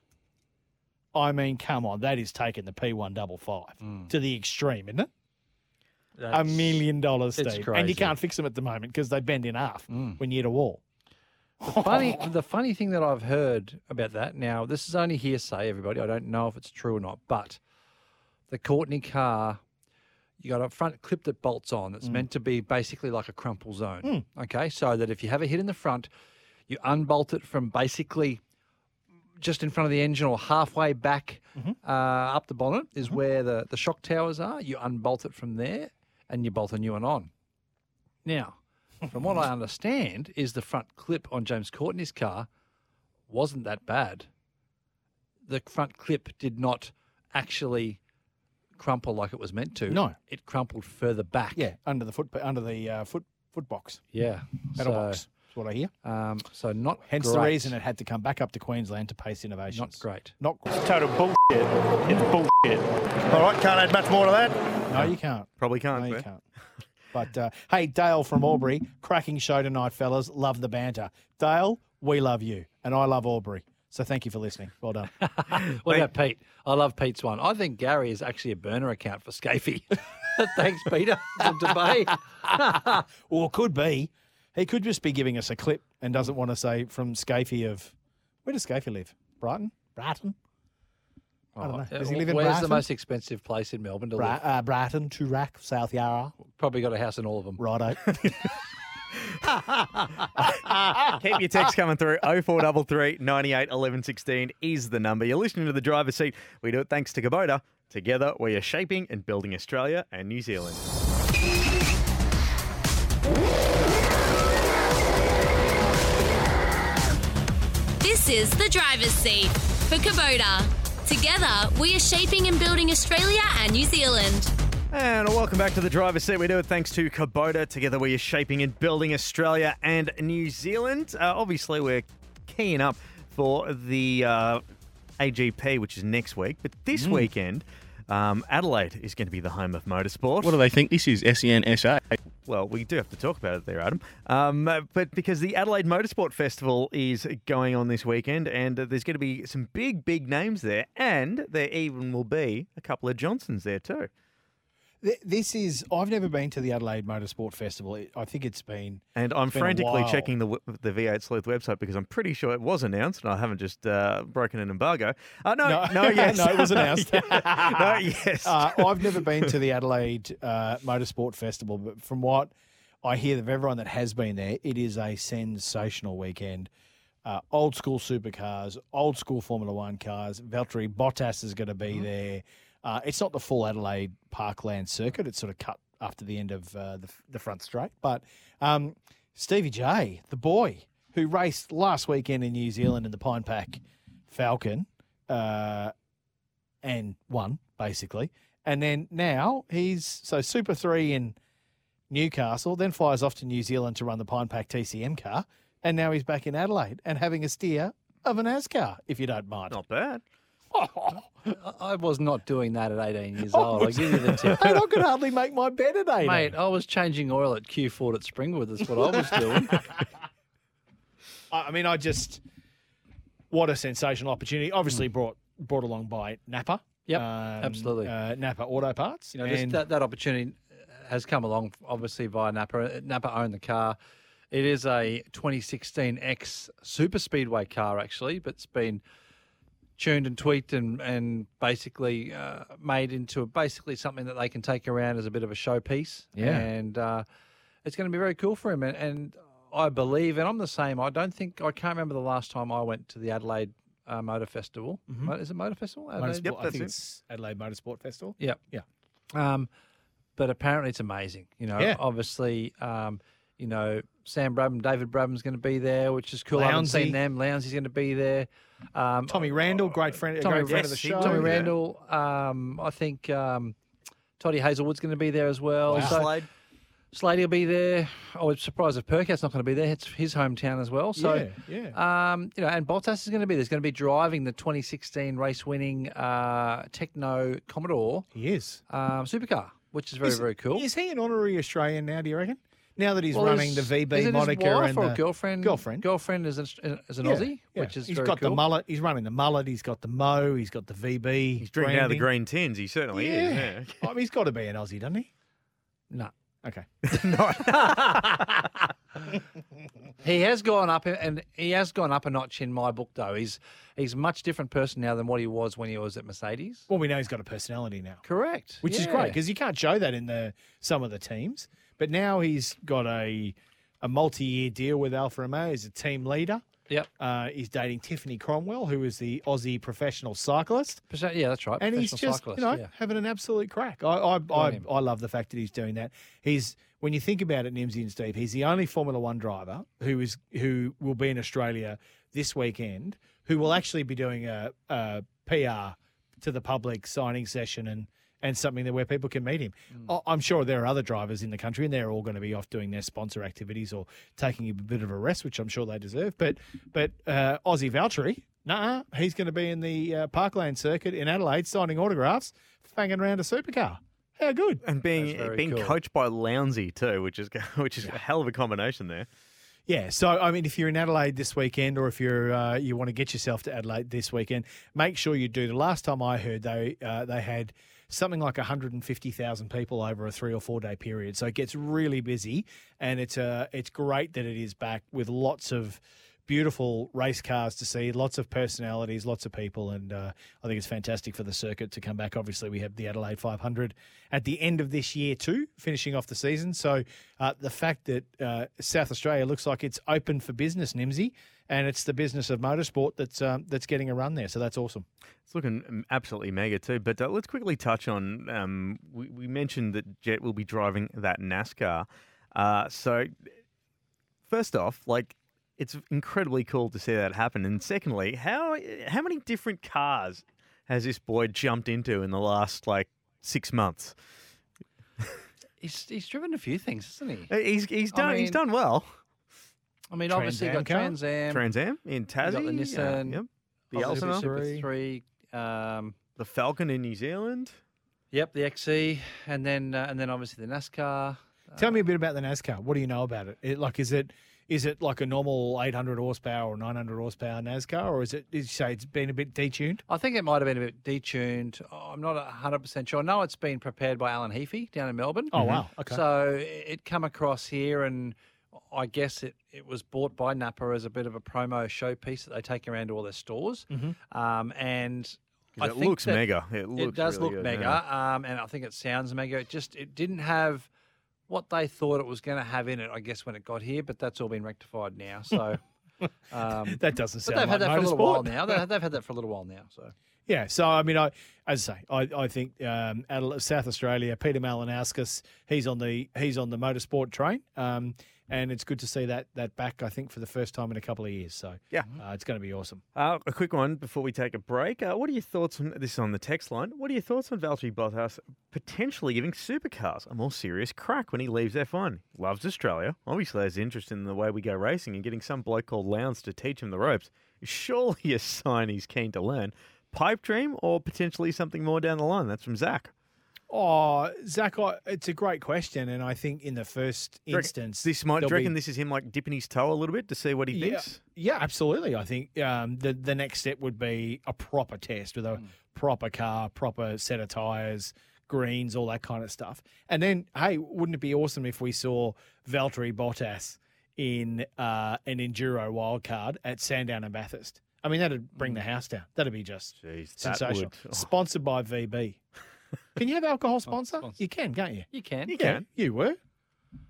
I mean, come on, that is taking the P155 mm. to the extreme, isn't it? a million dollars, Steve. And you can't fix them at the moment because they bend in half mm. when you hit a wall. The funny, the funny thing that I've heard about that now, this is only hearsay, everybody. I don't know if it's true or not, but the Courtney car, you got a front clip that bolts on. That's Mm. meant to be basically like a crumple zone. Mm. Okay, so that if you have a hit in the front, you unbolt it from basically just in front of the engine or halfway back Mm-hmm. uh, up the bonnet is where the, the shock towers are. You unbolt it from there and you bolt a new one on. Now, from what I understand, is the front clip on James Courtney's car wasn't that bad. The front clip did not actually crumple like it was meant to. No. it crumpled further back. Yeah, under the foot under the uh, foot foot box. Yeah, Pedal so, box. That's what I hear. Um, so not Hence the reason it had to come back up to Queensland to Pace Innovations. Not great. Not great. Total bullshit. It's bullshit. All right, can't add much more to that. No, you can't. Probably can't. No, you eh? can't. But uh, hey, Dale from Albury, cracking show tonight, fellas. Love the banter. Dale, we love you, and I love Albury. So thank you for listening. Well done. What about Pete? I love Pete's one. I think Gary is actually a burner account for Skaifey. Thanks, Peter. From debate. or could be. He could just be giving us a clip and doesn't want to say from Skaifey of where does Skaifey live? Brighton? Brighton? I don't know. Does he live in Oh, Where's Brighton? the most expensive place in Melbourne to Bri- live? uh, Brighton, Toorak, South Yarra. Probably got a house in all of them. Righto. Keep your text coming through. 0433 98 11 16 is the number. You're listening to the driver's seat. We do it thanks to Kubota. Together, we are shaping and building Australia and New Zealand. This is the driver's seat for Kubota. Together, we are shaping and building Australia and New Zealand. And welcome back to the driver's seat. We do it thanks to Kubota. Together, we are shaping and building Australia and New Zealand. Uh, obviously, we're keying up for the uh, AGP, which is next week. But this Mm. weekend, um, Adelaide is going to be the home of motorsport. What do they think this is? E SEN SA. Well, we do have to talk about it there, Adam. Um, but because the Adelaide Motorsport Festival is going on this weekend, and uh, there's going to be some big, big names there, and there even will be a couple of Johnsons there too. Th- This is. I've never been to the Adelaide Motorsport Festival. I think it's been. And I'm been frantically checking the the V8 Sleuth website because I'm pretty sure it was announced, and I haven't just uh, broken an embargo. Uh, no, no, No, yes, no, it was announced. Yeah. no, yes. Uh, I've never been to the Adelaide uh, Motorsport Festival, but from what I hear of everyone that has been there, it is a sensational weekend. Uh, old school supercars, old school Formula One cars. Valtteri Bottas is going to be there. Uh, it's not the full Adelaide Parkland circuit. It's sort of cut after the end of uh, the, the front straight. But um, Stevie J, the boy who raced last weekend in New Zealand in the Pine Pack Falcon, uh, and won basically. And then now he's so Super Three in Newcastle, then flies off to New Zealand to run the Pine Pack TCM car, and now he's back in Adelaide and having a steer of a NASCAR, if you don't mind. Not bad. I- I was not doing that at 18 years old. I'll give you the tip. Mate, I could hardly make my bed at eight. Mate, I was changing oil at Q Ford at Springwood. That's what I was doing. I I mean, I just what a sensational opportunity. Obviously brought brought along by Napa. Hmm. Yep, um, absolutely. Uh, Napa Auto Parts. You know, and that, that opportunity has come along, obviously, via Napa. Napa owned the car. It is a 2016 X Super Speedway car, actually, but it's been tuned and tweaked and, and basically uh, made into basically something that they can take around as a bit of a showpiece. Yeah. And uh, it's going to be very cool for him. And, and I believe, and I'm the same, I don't think, I can't remember the last time I went to the Adelaide uh, Motor Festival. Mhm. Is it Motor Festival? Adelaide? Motorsport, I think it's Adelaide Motorsport Festival. Yep. Yeah. Um, but apparently it's amazing. You know, Yeah. obviously, um, you know, Sam Brabham, David Brabham's going to be there, which is cool. I haven't seen them. Lowndesy's going to be there. Um, Tommy Randall, great friend, Tommy, great friend of the yes, show. Tommy Yeah. Randall. Um, I think um, Toddy Hazelwood's going to be there as well. Wow. So Slade will be there. I was surprised if Perkat's not going to be there. It's his hometown as well. So, Yeah, yeah. Um, you know, and Bottas is going to be there. He's going to be driving the 2016 race-winning uh, Tekno Commodore. He is. Um, supercar, which is very, Is- very cool. Is he an honorary Australian now? Do you reckon? Now that he's Well, running is- the is VB it his moniker wife and or the girlfriend, girlfriend, girlfriend is an, uh, is an Yeah, Aussie, yeah. which is he's very got the mullet. He's running the mullet. He's got the mo. He's got the VB. He's drinking out of the green tins. He certainly is. Yeah. Oh, I mean, he's got to be an Aussie, doesn't he? No. Okay. He has gone up, and he has gone up a notch in my book. Though he's he's a much different person now than what he was when he was at Mercedes. Well, we know he's got a personality now. Correct, Which is great because you can't show that in the some of the teams. But now he's got a a multi year deal with Alfa Romeo as a team leader. Yep. Uh, he's dating Tiffany Cromwell, who is the Aussie professional cyclist. Yeah, that's right. And he's just, cyclist, you know, yeah. having an absolute crack. I, I, I. I love the fact that he's doing that. He's when you think about it, Nimsy and Steve, he's the only Formula One driver who is who will be in Australia this weekend, who will actually be doing a, a PR to the public signing session and and something that where people can meet him. Mm. I- I'm sure there are other drivers in the country, and they're all going to be off doing their sponsor activities or taking a bit of a rest, which I'm sure they deserve. But but uh, Aussie Valtteri, nah, he's going to be in the uh, Parkland circuit in Adelaide signing autographs, fanging around a supercar. How good! And being being coached by Lowndesy too, which is which is a hell of a combination there. Yeah, so I mean, if you're in Adelaide this weekend, or if you're uh, you want to get yourself to Adelaide this weekend, make sure you do. The last time I heard, they uh, they had something like 150,000 people over a three or four day period. So it gets really busy, and it's uh, it's great that it is back with lots of beautiful race cars to see, lots of personalities, lots of people, and uh, I think it's fantastic for the circuit to come back. Obviously, we have the Adelaide 500 at the end of this year too, finishing off the season. So uh, the fact that uh, South Australia looks like it's open for business, Nimsy, and it's the business of motorsport that's um, that's getting a run there. So that's awesome. It's looking um, absolutely mega too. But uh, let's quickly touch on. Um, we, we mentioned that Jett will be driving that NASCAR. Uh, so first off, like it's incredibly cool to see that happen. And secondly, how how many different cars has this boy jumped into in the last like six months? He's, he's driven a few things, hasn't he? Uh, He's he's I done he's done well. I mean, obviously, you got Trans Am. Trans Am in Tassie. Got the uh, Nissan. yep. The Aussie Elsinore. Super 3. Um, the Falcon in New Zealand. Yep, the XE, and then uh, and then obviously the NASCAR. Tell me a bit about the NASCAR. What do you know about it? it like, is it is it like a normal 800 horsepower or 900 horsepower NASCAR, or is it? Did you say it's been a bit detuned? I think it might have been a bit detuned. Oh, I'm not 100% sure. I know it's been prepared by Alan Heafy down in Melbourne. Oh, wow. Okay. So it come across here, and I guess it, it was bought by Napa as a bit of a promo showpiece that they take around to all their stores. Mhm. Um, and 'Cause I it think looks that mega. It looks does really look good, mega, um, and I think it sounds mega. It just it didn't have what they thought it was going to have in it. I guess when it got here, but that's all been rectified now. So. Um, That doesn't but sound they've had like that for a little while now. They, they've had that for a little while now. So Yeah, so I mean, I as I say, I, I think um, South Australia, Peter Malinauskas, he's on the he's on the motorsport train, um, and it's good to see that that back. I think for the first time in a couple of years. So yeah, uh, it's going to be awesome. Uh, a quick one before we take a break. Uh, what are your thoughts on this is on the text line? What are your thoughts on Valtteri Bottas potentially giving supercars a more serious crack when he leaves F1? Loves Australia. Obviously has interest in the way we go racing and getting some bloke called Lowndes to teach him the ropes. Is surely a sign he's keen to learn. Pipe dream or potentially something more down the line? That's from Zach. Oh, Zach, I, it's a great question, and I think in the first reckon instance, this might. Do you there'll be- reckon this is him like dipping his toe a little bit to see what he Yeah, thinks? yeah, absolutely. I think um, the the next step would be a proper test with a Hmm. proper car, proper set of tires, greens, all that kind of stuff. And then, hey, wouldn't it be awesome if we saw Valtteri Bottas in uh, an enduro wildcard at Sandown and Bathurst? I mean, that'd bring the house down. That'd be just Hmm. that sensational. Oh. Sponsored by VB. Can you have alcohol sponsor? You can, can't you? you can. You can. You were.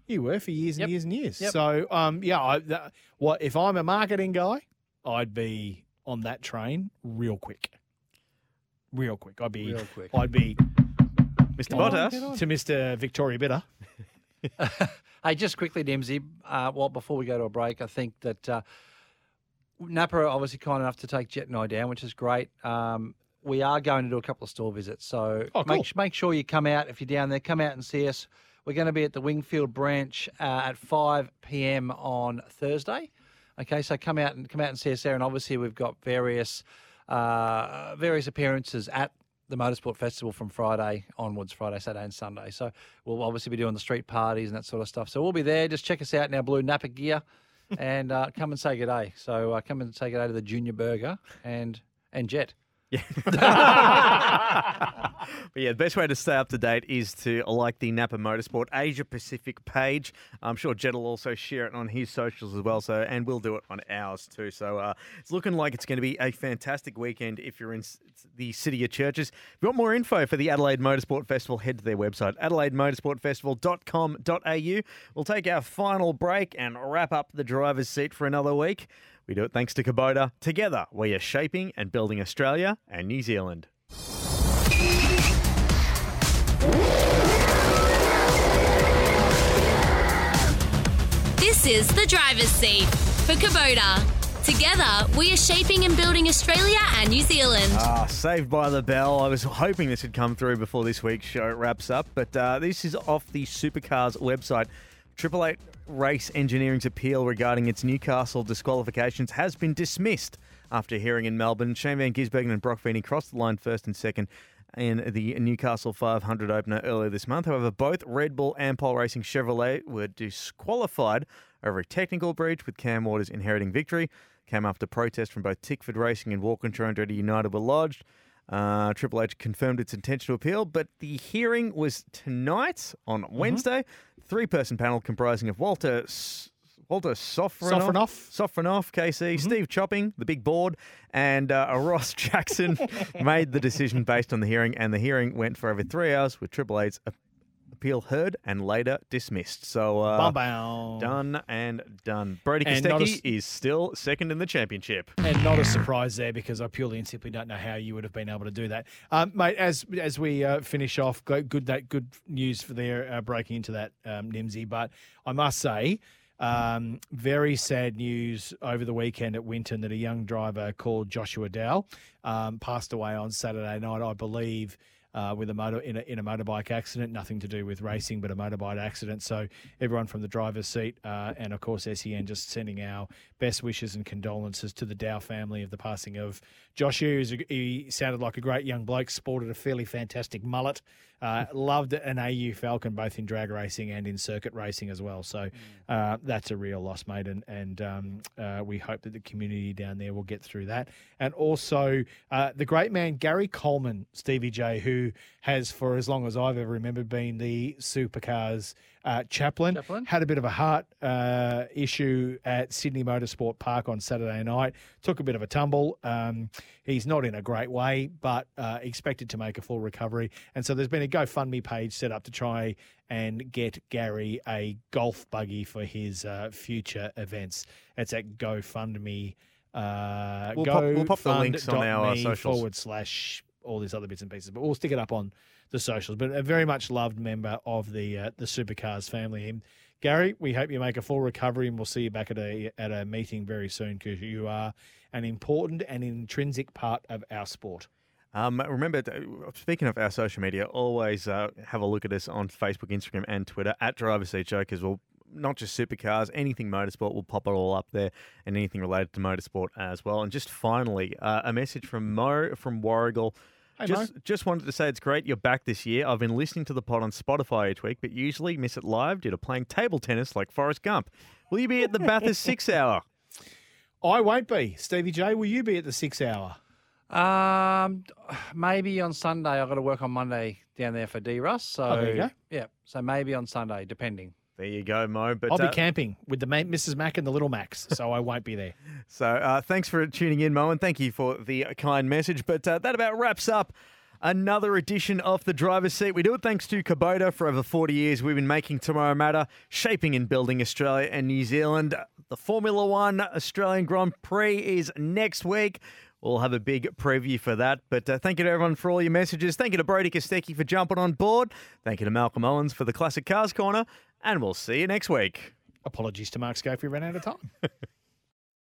You were for years and Yep. years and years. Yep. So, um, yeah, I, that, what if I'm a marketing guy? I'd be on that train real quick, real quick. I'd be, Real quick. I'd be Mr. Bottas. to Mr. Victoria Bitter. Hey, just quickly, Nimsy. Uh, well, before we go to a break, I think that uh, Napa are obviously kind enough to take Jett and I down, which is great. Um, we are going to do a couple of store visits, so Oh, cool. make make sure you come out if you're down there. Come out and see us. We're going to be at the Wingfield branch uh, at 5 p.m. on Thursday. Okay, so come out and come out and see us there. And obviously, we've got various uh, various appearances at the Motorsport Festival from Friday onwards, Friday, Saturday, and Sunday. So we'll obviously be doing the street parties and that sort of stuff. So we'll be there. Just check us out in our blue Napa gear, and uh, come and say good day. So uh, come and say good day to the Junior Burger and and Jett. But yeah, the best way to stay up to date is to like the Napa Motorsport Asia Pacific page. I'm sure Jett will also share it on his socials as well. So, and we'll do it on ours too. So, uh, it's looking like it's going to be a fantastic weekend if you're in the city of churches. If you want more info for the Adelaide Motorsport Festival, head to their website, adelaidemotorsportfestival.com.au. We'll take our final break and wrap up the driver's seat for another week. We do it thanks to Kubota. Together, we are shaping and building Australia and New Zealand. This is the driver's seat for Kubota. Together, we are shaping and building Australia and New Zealand. Ah, saved by the bell. I was hoping this would come through before this week's show wraps up, but uh, this is off the Supercars website. Triple Eight Race Engineering's appeal regarding its Newcastle disqualifications has been dismissed after hearing in Melbourne. Shane Van Gisbergen and Broc Feeney crossed the line first and second in the Newcastle 500 opener earlier this month. However, both Red Bull Ampol Racing Chevrolet were disqualified over a technical breach, with Cam Waters inheriting victory. Came after protest from both Tickford Racing and Walkinshaw Andretti United were lodged. Uh, Triple Eight confirmed its intention to appeal, but the hearing was tonight on Wednesday. Three person panel comprising of Walter. S- Walter Sofronoff, Sofronoff. Sofronoff, KC, Steve Chopping, the big board, and uh, Ross Jackson made the decision based on the hearing, and the hearing went for over three hours with Triple Eight's a- appeal heard and later dismissed. So uh, done and done. Brodie And not Kostecki is still second in the championship. And not a surprise there because I purely and simply don't know how you would have been able to do that, um, mate. As as we uh, finish off, go, good that good news for their uh, breaking into that um, Nimsy. But I must say, um, very sad news over the weekend at Winton that a young driver called Joshua Dow um, passed away on Saturday night, I believe. Uh, with a motor in a, in a motorbike accident, nothing to do with racing, but a motorbike accident. So everyone from the driver's seat uh, and of course SEN just sending our best wishes and condolences to the Dow family of the passing of was a- he sounded like a great young bloke, sported a fairly fantastic mullet, uh, loved an AU Falcon both in drag racing and in circuit racing as well. So uh, that's a real loss, mate, and and um, uh, we hope that the community down there will get through that. And also uh, the great man Gary Coleman, Stevie J, who has for as long as I've ever remembered been the supercars uh, chaplain, had a bit of a heart uh, issue at Sydney Motorsport Park on Saturday night. Took a bit of a tumble. Um, he's not in a great way, but uh, expected to make a full recovery. And so there's been a GoFundMe page set up to try and get Gary a golf buggy for his uh, future events. It's at GoFundMe. Uh, We'll pop- we'll pop the links on our, uh, socials. forward slash all these other bits and pieces, but we'll stick it up on the socials. But a very much loved member of the uh, the Supercars family. And Gary, we hope you make a full recovery, and we'll see you back at a at a meeting very soon because you are an important and intrinsic part of our sport. Um, remember, speaking of our social media, always uh, have a look at us on Facebook, Instagram, and Twitter at Driver Seat because we'll not just supercars, anything motorsport, we'll pop it all up there, and anything related to motorsport as well. And just finally, uh, a message from Mo from Warragul. Hey, just, just wanted to say it's great you're back this year. I've been listening to the pod on Spotify each week, but usually miss it live due to playing table tennis like Forrest Gump. Will you be at the Bathurst Six Hour? I won't be. Stevie J, will you be at the six hour? Um, maybe on Sunday. I've got to work on Monday down there for D Russ. So Oh, there you go. yeah, so maybe on Sunday, depending. There you go, Mo. But I'll be uh, camping with the Mrs. Mac and the little Macs, so I won't be there. So uh, thanks for tuning in, Mo, and thank you for the kind message. But uh, that about wraps up another edition of the driver's seat. We do it thanks to Kubota. For over 40 years, we've been making tomorrow matter, shaping and building Australia and New Zealand. The Formula One Australian Grand Prix is next week. We'll have a big preview for that. But uh, thank you to everyone for all your messages. Thank you to Brodie Kostecki for jumping on board. Thank you to Malcolm Owens for the Classic Cars Corner. And we'll see you next week. Apologies to Mark Scope, we ran out of time.